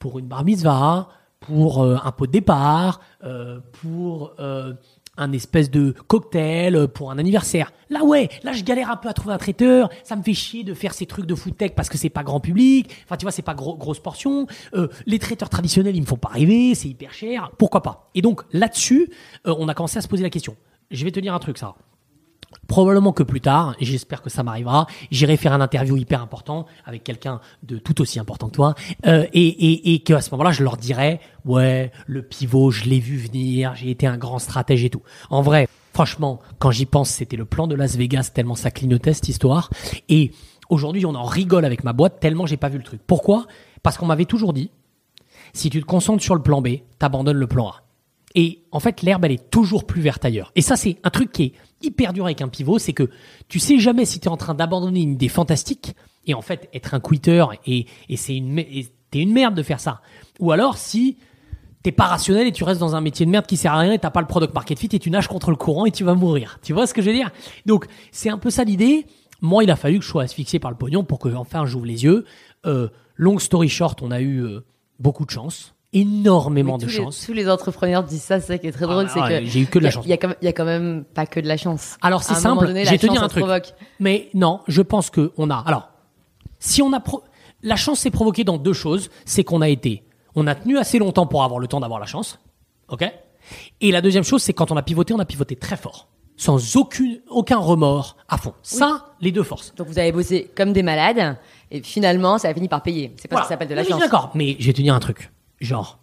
pour une bar mitzvah, pour euh, un pot de départ, euh, pour... Euh, un espèce de cocktail pour un anniversaire. Là ouais, là je galère un peu à trouver un traiteur, ça me fait chier de faire ces trucs de food tech parce que c'est pas grand public, enfin tu vois c'est pas gros, grosse portion, euh, les traiteurs traditionnels ils me font pas rêver, c'est hyper cher, pourquoi pas? Et donc là-dessus, euh, on a commencé à se poser la question. Je vais te dire un truc ça. Probablement que plus tard, et j'espère que ça m'arrivera, j'irai faire un interview hyper important avec quelqu'un de tout aussi important que toi, euh, et, et, et qu'à ce moment-là, je leur dirai, ouais, le pivot, je l'ai vu venir, j'ai été un grand stratège et tout. En vrai, franchement, quand j'y pense, c'était le plan de Las Vegas tellement ça clignotait cette histoire. Et aujourd'hui, on en rigole avec ma boîte tellement j'ai pas vu le truc. Pourquoi? Parce qu'on m'avait toujours dit, si tu te concentres sur le plan B, t'abandonnes le plan A. Et en fait, l'herbe, elle est toujours plus verte ailleurs. Et ça, c'est un truc qui est hyper dur avec un pivot, c'est que tu sais jamais si tu es en train d'abandonner une idée fantastique et en fait être un quitter et, et c'est une, une merde de faire ça. Ou alors si t'es pas rationnel et tu restes dans un métier de merde qui sert à rien et t'as pas le product market fit et tu nages contre le courant et tu vas mourir. Tu vois ce que je veux dire? Donc c'est un peu ça l'idée. Moi, il a fallu que je sois asphyxié par le pognon pour que enfin j'ouvre les yeux. Euh, long story short, on a eu euh, beaucoup de chance énormément de chance. tous les entrepreneurs disent ça, c'est ça qui est très drôle, ah, c'est que j'ai eu que de la chance. Il y, a quand, y a quand même pas que de la chance. Alors c'est simple, je vais te dire un truc. Mais non, je pense que on a. Alors, si on a pro... la chance s'est provoquée dans deux choses, c'est qu'on a été, on a tenu assez longtemps pour avoir le temps d'avoir la chance, ok? Et la deuxième chose, c'est quand on a pivoté, on a pivoté très fort sans aucune, aucun remords à fond. Ça, les deux forces. Donc vous avez bossé comme des malades et finalement ça a fini par payer. C'est pas ce que ça s'appelle de la chance. D'accord, mais je vais te dire un truc genre,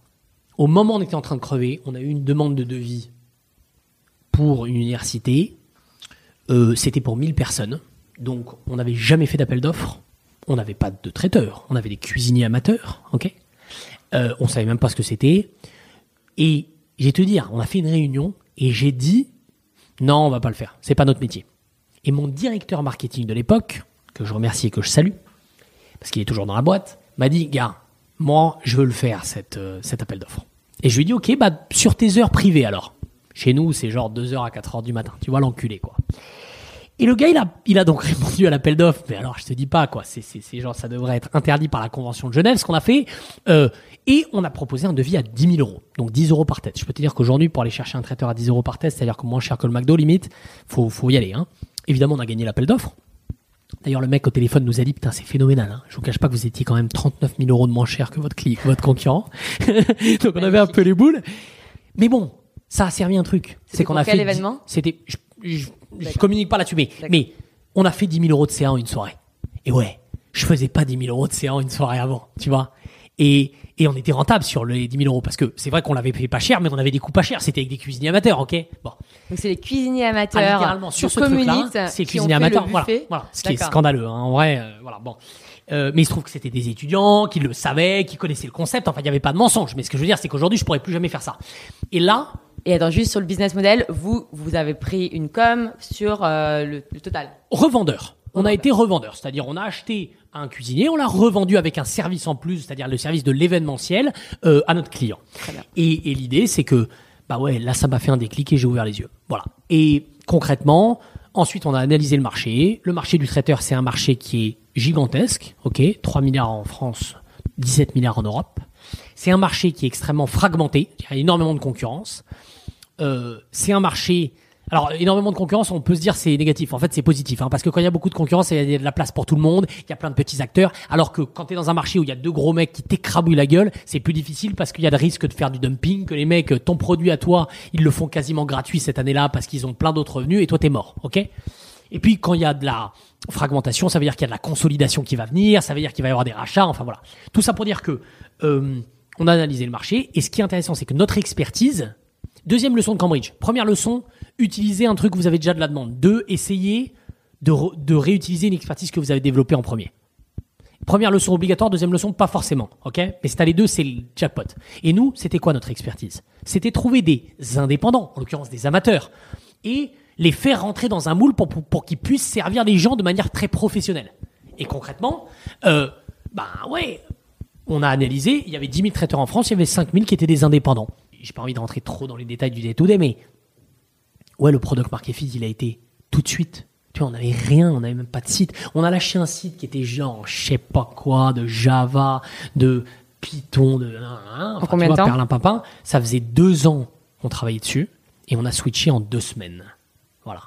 au moment où on était en train de crever, on a eu une demande de devis pour une université. Euh, c'était pour 1000 personnes. Donc, on n'avait jamais fait d'appel d'offres. On n'avait pas de traiteur. On avait des cuisiniers amateurs. Ok? Euh, On savait même pas ce que c'était. Et j'ai te dire, on a fait une réunion et j'ai dit non, on va pas le faire. C'est pas notre métier. Et mon directeur marketing de l'époque, que je remercie et que je salue, parce qu'il est toujours dans la boîte, m'a dit gars, moi, je veux le faire, cette, euh, cet appel d'offres. Et je lui dis, ok, bah, sur tes heures privées alors. Chez nous, c'est genre 2h à 4h du matin. Tu vois l'enculé, quoi. Et le gars, il a, il a donc répondu à l'appel d'offres. Mais alors, je te dis pas, quoi. C'est, c'est, genre, ça devrait être interdit par la Convention de Genève, ce qu'on a fait. Euh, et on a proposé un devis à 10 000 euros. Donc 10 euros par tête. Je peux te dire qu'aujourd'hui, pour aller chercher un traiteur à 10 euros par tête, c'est-à-dire que moins cher que le McDo, limite, faut, faut y aller, hein. Évidemment, on a gagné l'appel d'offres. D'ailleurs, le mec au téléphone nous a dit, putain, c'est phénoménal. Hein. Je vous cache pas que vous étiez quand même 39 000 euros de moins cher que votre client, votre concurrent. Donc on avait un peu les boules. Mais bon, ça a servi un truc. C'est qu'on a quel fait. événement C'était, je, je, communique pas là-dessus, mais, mais on a fait 10 000 euros de CA en une soirée. Et ouais, je faisais pas 10 000 euros de CA en une soirée avant, tu vois. Et, et on était rentable sur les 10 000 euros parce que c'est vrai qu'on l'avait payé pas cher, mais on avait des coûts pas chers. C'était avec des cuisiniers amateurs, ok? Bon. Donc c'est les cuisiniers amateurs. Ah, littéralement sur ce truc-là, c'est cuisiniers amateurs. Voilà, voilà, ce qui est scandaleux. Hein, en vrai, euh, voilà. Bon. Euh, mais il se trouve que c'était des étudiants qui le savaient, qui connaissaient le concept. Enfin, il n'y avait pas de mensonge. Mais ce que je veux dire, c'est qu'aujourd'hui, je pourrais plus jamais faire ça. Et là. Et attends, juste sur le business model, vous, vous avez pris une com sur euh, le, le, total. Revendeur. On a été revendeur, c'est-à-dire on a acheté un cuisinier, on l'a revendu avec un service en plus, c'est-à-dire le service de l'événementiel euh, à notre client. Et, et l'idée, c'est que bah ouais, là ça m'a fait un déclic et j'ai ouvert les yeux. Voilà. Et concrètement, ensuite on a analysé le marché. Le marché du traiteur, c'est un marché qui est gigantesque, ok, 3 milliards en France, 17 milliards en Europe. C'est un marché qui est extrêmement fragmenté, il y a énormément de concurrence. Euh, c'est un marché alors, énormément de concurrence, on peut se dire c'est négatif. En fait, c'est positif, hein, parce que quand il y a beaucoup de concurrence, il y a de la place pour tout le monde, il y a plein de petits acteurs. Alors que quand tu es dans un marché où il y a deux gros mecs qui t'écrabouillent la gueule, c'est plus difficile parce qu'il y a le risque de faire du dumping, que les mecs, ton produit à toi, ils le font quasiment gratuit cette année-là parce qu'ils ont plein d'autres revenus et toi t'es mort, ok? Et puis quand il y a de la fragmentation, ça veut dire qu'il y a de la consolidation qui va venir, ça veut dire qu'il va y avoir des rachats, enfin voilà. Tout ça pour dire que euh, on a analysé le marché et ce qui est intéressant, c'est que notre expertise. Deuxième leçon de Cambridge. Première leçon, utiliser un truc que vous avez déjà de la demande. Deux, essayez de, de réutiliser une expertise que vous avez développée en premier. Première leçon obligatoire, deuxième leçon pas forcément, ok? Mais c'est les deux, c'est le jackpot. Et nous, c'était quoi notre expertise? C'était trouver des indépendants, en l'occurrence des amateurs, et les faire rentrer dans un moule pour, pour, qu'ils puissent servir les gens de manière très professionnelle. Et concrètement, euh, ben ouais, on a analysé, il y avait 10 000 traiteurs en France, il y avait 5 000 qui étaient des indépendants. J'ai pas envie de rentrer trop dans les détails du day-to-day, mais ouais, le product market fit, il a été tout de suite. Tu vois, on n'avait rien, on n'avait même pas de site. On a lâché un site qui était genre, je sais pas quoi, de Java, de Python, de. en combien de temps Papin. Ça faisait deux ans qu'on travaillait dessus et on a switché en deux semaines. Voilà.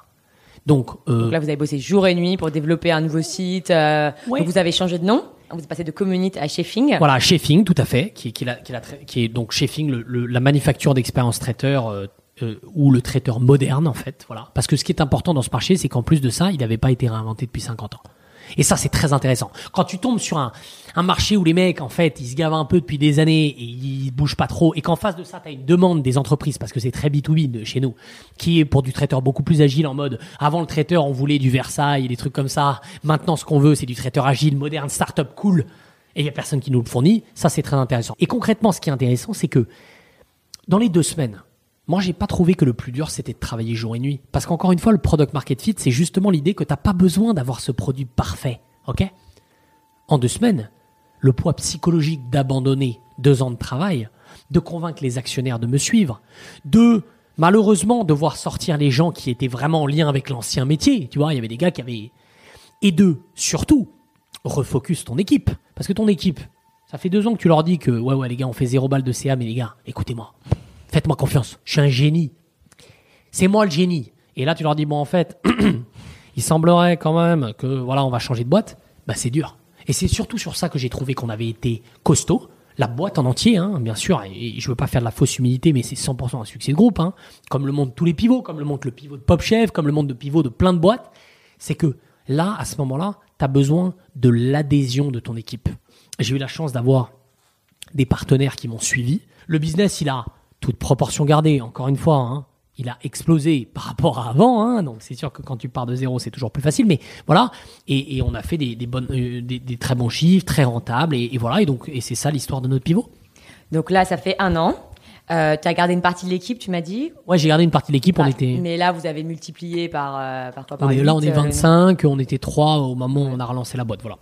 Donc, euh, donc là, vous avez bossé jour et nuit pour développer un nouveau site. Euh, donc vous avez changé de nom vous êtes passé de Community à Chefing. Voilà, Chefing, tout à fait, qui, qui, qui, qui est donc Chefing, le, la manufacture d'expérience traiteur euh, euh, ou le traiteur moderne en fait, voilà. Parce que ce qui est important dans ce marché, c'est qu'en plus de ça, il n'avait pas été réinventé depuis 50 ans. Et ça, c'est très intéressant. Quand tu tombes sur un, un marché où les mecs, en fait, ils se gavent un peu depuis des années et ils bougent pas trop, et qu'en face de ça, tu as une demande des entreprises, parce que c'est très B2B de chez nous, qui est pour du traiteur beaucoup plus agile en mode, avant le traiteur, on voulait du Versailles, des trucs comme ça. Maintenant, ce qu'on veut, c'est du traiteur agile, moderne, startup, cool. Et il y a personne qui nous le fournit. Ça, c'est très intéressant. Et concrètement, ce qui est intéressant, c'est que dans les deux semaines, moi, j'ai pas trouvé que le plus dur, c'était de travailler jour et nuit. Parce qu'encore une fois, le product market fit, c'est justement l'idée que t'as pas besoin d'avoir ce produit parfait. OK? En deux semaines, le poids psychologique d'abandonner deux ans de travail, de convaincre les actionnaires de me suivre, de, malheureusement, de voir sortir les gens qui étaient vraiment en lien avec l'ancien métier. Tu vois, il y avait des gars qui avaient, et de, surtout, refocus ton équipe. Parce que ton équipe, ça fait deux ans que tu leur dis que, ouais, ouais, les gars, on fait zéro balle de CA, mais les gars, écoutez-moi. Faites-moi confiance. Je suis un génie. C'est moi le génie. Et là, tu leur dis, bon, en fait, il semblerait quand même que, voilà, on va changer de boîte. Bah, c'est dur. Et c'est surtout sur ça que j'ai trouvé qu'on avait été costaud. La boîte en entier, hein, bien sûr, et je veux pas faire de la fausse humilité, mais c'est 100% un succès de groupe, hein, comme le monde tous les pivots, comme le monde le pivot de Pop Chef, comme le monde de pivot de plein de boîtes. C'est que là, à ce moment-là, tu as besoin de l'adhésion de ton équipe. J'ai eu la chance d'avoir des partenaires qui m'ont suivi. Le business, il a toute proportion gardée, encore une fois, hein, il a explosé par rapport à avant, hein, donc c'est sûr que quand tu pars de zéro, c'est toujours plus facile, mais voilà, et, on a fait des, bonnes, euh, des, très bons chiffres, très rentables, et, voilà, et donc et c'est ça l'histoire de notre pivot. Donc là, ça fait un an. Euh, tu as gardé une partie de l'équipe, tu m'as dit? Ouais, j'ai gardé une partie de l'équipe. on ah, était. Mais là, vous avez multiplié par euh, par quoi? Par Là, on est 25. on était 3 au moment où on a relancé la boîte. Voilà.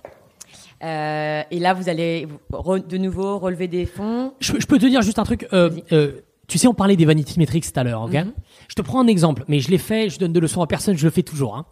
et là, vous allez de nouveau relever des fonds? Je, peux te dire juste un truc. Tu sais, on parlait des vanity metrics tout à l'heure, ok mhm. Je te prends un exemple, mais je l'ai fait, je donne de leçons à personne, je le fais toujours. Hein.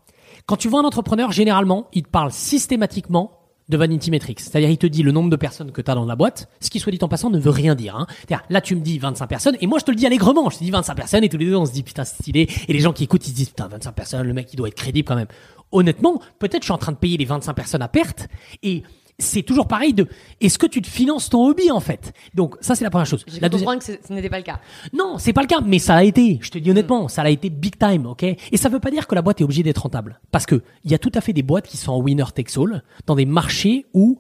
Quand tu vois un entrepreneur, généralement, il te parle systématiquement de vanity metrics. C'est-à-dire, il te dit le nombre de personnes que tu as dans la boîte, ce qui, soit dit en passant, ne veut rien dire. Hein. Là, tu me dis 25 personnes, et moi, je te le dis allègrement. Je te dis 25 personnes, et tous les deux, on se dit, putain, c'est stylé. Et les gens qui écoutent, ils se disent, putain, 25 personnes, le mec, il doit être crédible quand même. honnêtement, peut-être je suis en train de payer les 25 personnes à perte et c'est toujours pareil de est-ce que tu te finances ton hobby en fait? Donc ça c'est la première chose pu comprendre que ce n'était pas le cas. non c'est pas le cas mais ça l'a été je te dis honnêtement ça l'a été big time ok? Et ça veut pas dire que la boîte est obligée d'être rentable parce que il y a tout à fait des boîtes qui sont en winner takes all dans des marchés où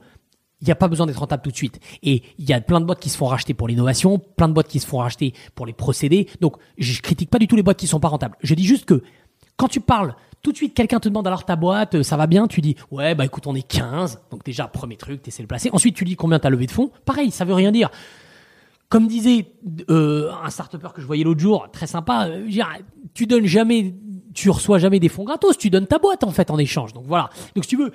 il n'y a pas besoin d'être rentable tout de suite. Et il y a plein de boîtes qui se font racheter pour l'innovation, plein de boîtes qui se font racheter pour les procédés. Donc, je critique pas du tout les boîtes qui sont pas rentables. Je dis juste que quand tu parles, tout de suite, quelqu'un te demande alors ta boîte, euh, ça va bien, tu dis, ouais, bah écoute, on est 15. Donc déjà, premier truc, tu essaies de placer. Ensuite, tu dis combien t'as levé de fonds. Pareil, ça veut rien dire. Comme disait euh, un start que je voyais l'autre jour, très sympa, euh, tu donnes jamais, tu reçois jamais des fonds gratos, tu donnes ta boîte en fait en échange. Donc voilà. Donc si tu veux,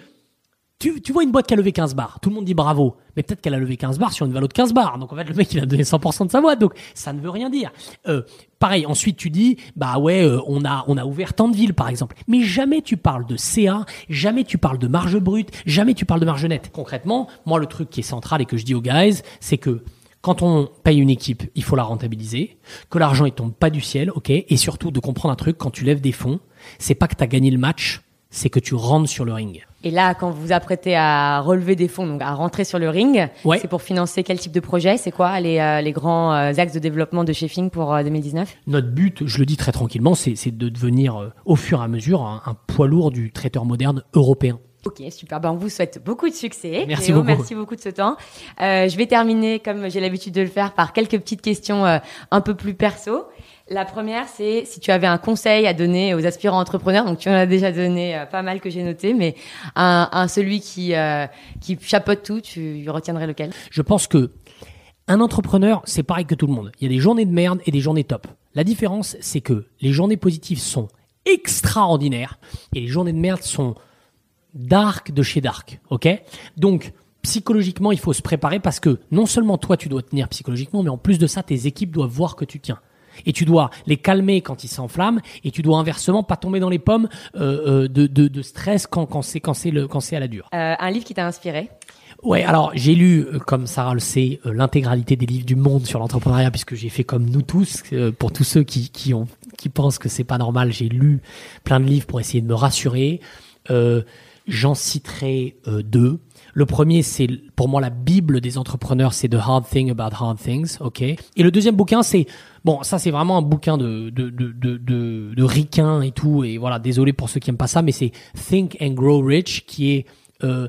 tu, tu vois une boîte qui a levé 15 bars, tout le monde dit bravo, mais peut-être qu'elle a levé 15 bars sur une valeur de 15 bars. Donc en fait, le mec, il a donné 100% de sa boîte, donc ça ne veut rien dire. Euh, pareil, ensuite tu dis, bah ouais, euh, on a on a ouvert tant de villes par exemple, mais jamais tu parles de CA, jamais tu parles de marge brute, jamais tu parles de marge nette. Concrètement, moi le truc qui est central et que je dis aux guys, c'est que quand on paye une équipe, il faut la rentabiliser, que l'argent il tombe pas du ciel, ok, et surtout de comprendre un truc quand tu lèves des fonds, c'est pas que tu as gagné le match, c'est que tu rentres sur le ring. Et là, quand vous vous apprêtez à relever des fonds, donc à rentrer sur le ring, Ouais. c'est pour financer quel type de projet? C'est quoi les, euh, les grands euh, axes de développement de Sheffing pour euh, 2019 Notre but, je le dis très tranquillement, c'est de devenir euh, au fur et à mesure un, un poids lourd du traiteur moderne européen. Ok, super. Ben, on vous souhaite beaucoup de succès. Merci Léo, beaucoup. Merci beaucoup de ce temps. Euh, je vais terminer, comme j'ai l'habitude de le faire, par quelques petites questions euh, un peu plus perso. La première, c'est si tu avais un conseil à donner aux aspirants entrepreneurs. Donc, tu en as déjà donné euh, pas mal que j'ai noté, mais un, celui qui euh, qui chapeaute tout, tu retiendrais lequel? Je pense que un entrepreneur, c'est pareil que tout le monde. Il y a des journées de merde et des journées top. La différence, c'est que les journées positives sont extraordinaires et les journées de merde sont dark de chez dark. Ok? Donc, psychologiquement, il faut se préparer parce que non seulement toi, tu dois tenir psychologiquement, mais en plus de ça, tes équipes doivent voir que tu tiens. Et tu dois les calmer quand ils s'enflamment, et tu dois inversement pas tomber dans les pommes euh, euh, de, de, de stress quand, quand c'est quand c'est le quand c'est à la dure. Euh, Un livre qui t'a inspiré? Ouais, alors j'ai lu, comme Sarah le sait, l'intégralité des livres du monde sur l'entrepreneuriat, puisque j'ai fait comme nous tous. pour tous ceux qui, qui, ont, qui pensent que c'est pas normal, j'ai lu plein de livres pour essayer de me rassurer. Euh, J'en citerai deux. Le premier, c'est pour moi la bible des entrepreneurs, c'est The Hard Thing About Hard Things, ok? Et le deuxième bouquin, c'est bon, ça c'est vraiment un bouquin de de de de, de, de et tout. Et voilà, désolé pour ceux qui aiment pas ça, mais c'est Think and Grow Rich, qui est euh,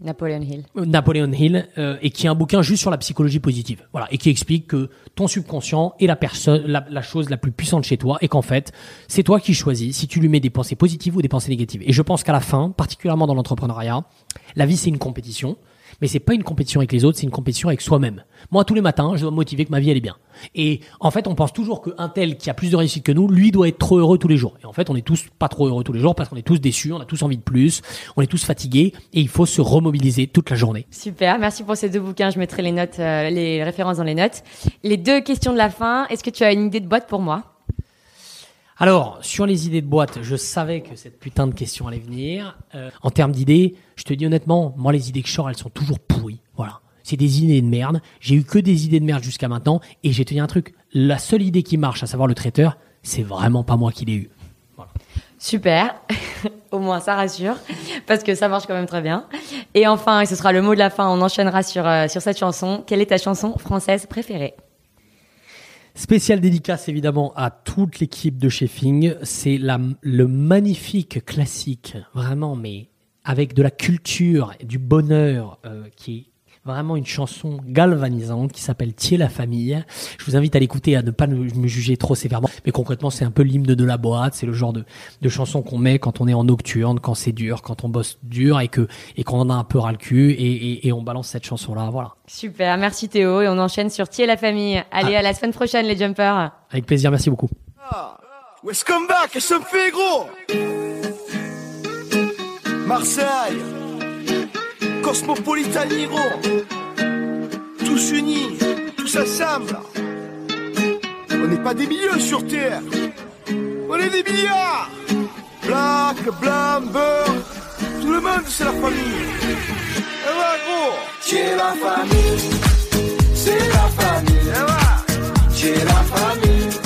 Napoleon Hill. Napoleon Hill euh, et qui est un bouquin juste sur la psychologie positive. Voilà, et qui explique que ton subconscient est la personne la, la chose la plus puissante chez toi et qu'en fait, c'est toi qui choisis si tu lui mets des pensées positives ou des pensées négatives. Et je pense qu'à la fin, particulièrement dans l'entrepreneuriat, la vie c'est une compétition, mais c'est pas une compétition avec les autres, c'est une compétition avec soi-même. Moi, tous les matins, je dois me motiver que ma vie elle est bien. Et en fait, on pense toujours qu'un tel qui a plus de réussite que nous, lui doit être trop heureux tous les jours. Et en fait, on est tous pas trop heureux tous les jours parce qu'on est tous déçus, on a tous envie de plus, on est tous fatigués et il faut se remobiliser toute la journée. Super, merci pour ces deux bouquins. Je mettrai les notes, euh, les références dans les notes. Les deux questions de la fin. Est-ce que tu as une idée de boîte pour moi? Alors, sur les idées de boîte, je savais que cette putain de question allait venir. Euh, en termes d'idées, je te dis honnêtement, moi, les idées que je sors, elles sont toujours pourries. Voilà. C'est des idées de merde. J'ai eu que des idées de merde jusqu'à maintenant. Et j'ai te dire un truc. La seule idée qui marche, à savoir le traiteur, c'est vraiment pas moi qui l'ai eu. Super, au moins ça rassure, parce que ça marche quand même très bien. Et enfin, et ce sera le mot de la fin, on enchaînera sur, euh, sur cette chanson. Quelle est ta chanson française préférée? Spécial dédicace évidemment à toute l'équipe de Chefing. C'est le magnifique classique, vraiment, mais avec de la culture, du bonheur, euh, qui vraiment une chanson galvanisante qui s'appelle Thier la famille. Je vous invite à l'écouter, à ne pas me juger trop sévèrement. Mais concrètement, c'est un peu l'hymne de la boîte. C'est le genre de, de chanson qu'on met quand on est en nocturne, quand c'est dur, quand on bosse dur et que et qu'on en a un peu ras le cul et, et, et on balance cette chanson-là. Voilà. Super, merci Théo, et on enchaîne sur Thier la famille. Allez, à la semaine prochaine les jumpers. Avec plaisir. Merci beaucoup. Wesh comeback, qu'est-ce que ça me fait gros? Marseille Cosmopolitan Hero. Tous unis, tous ensemble. On n'est pas des millions sur Terre. On est des milliards. Black, blanc, beurre. Tout le monde, c'est la famille. Et va, gros. C'est la famille? C'est la famille. Et va. C'est la famille?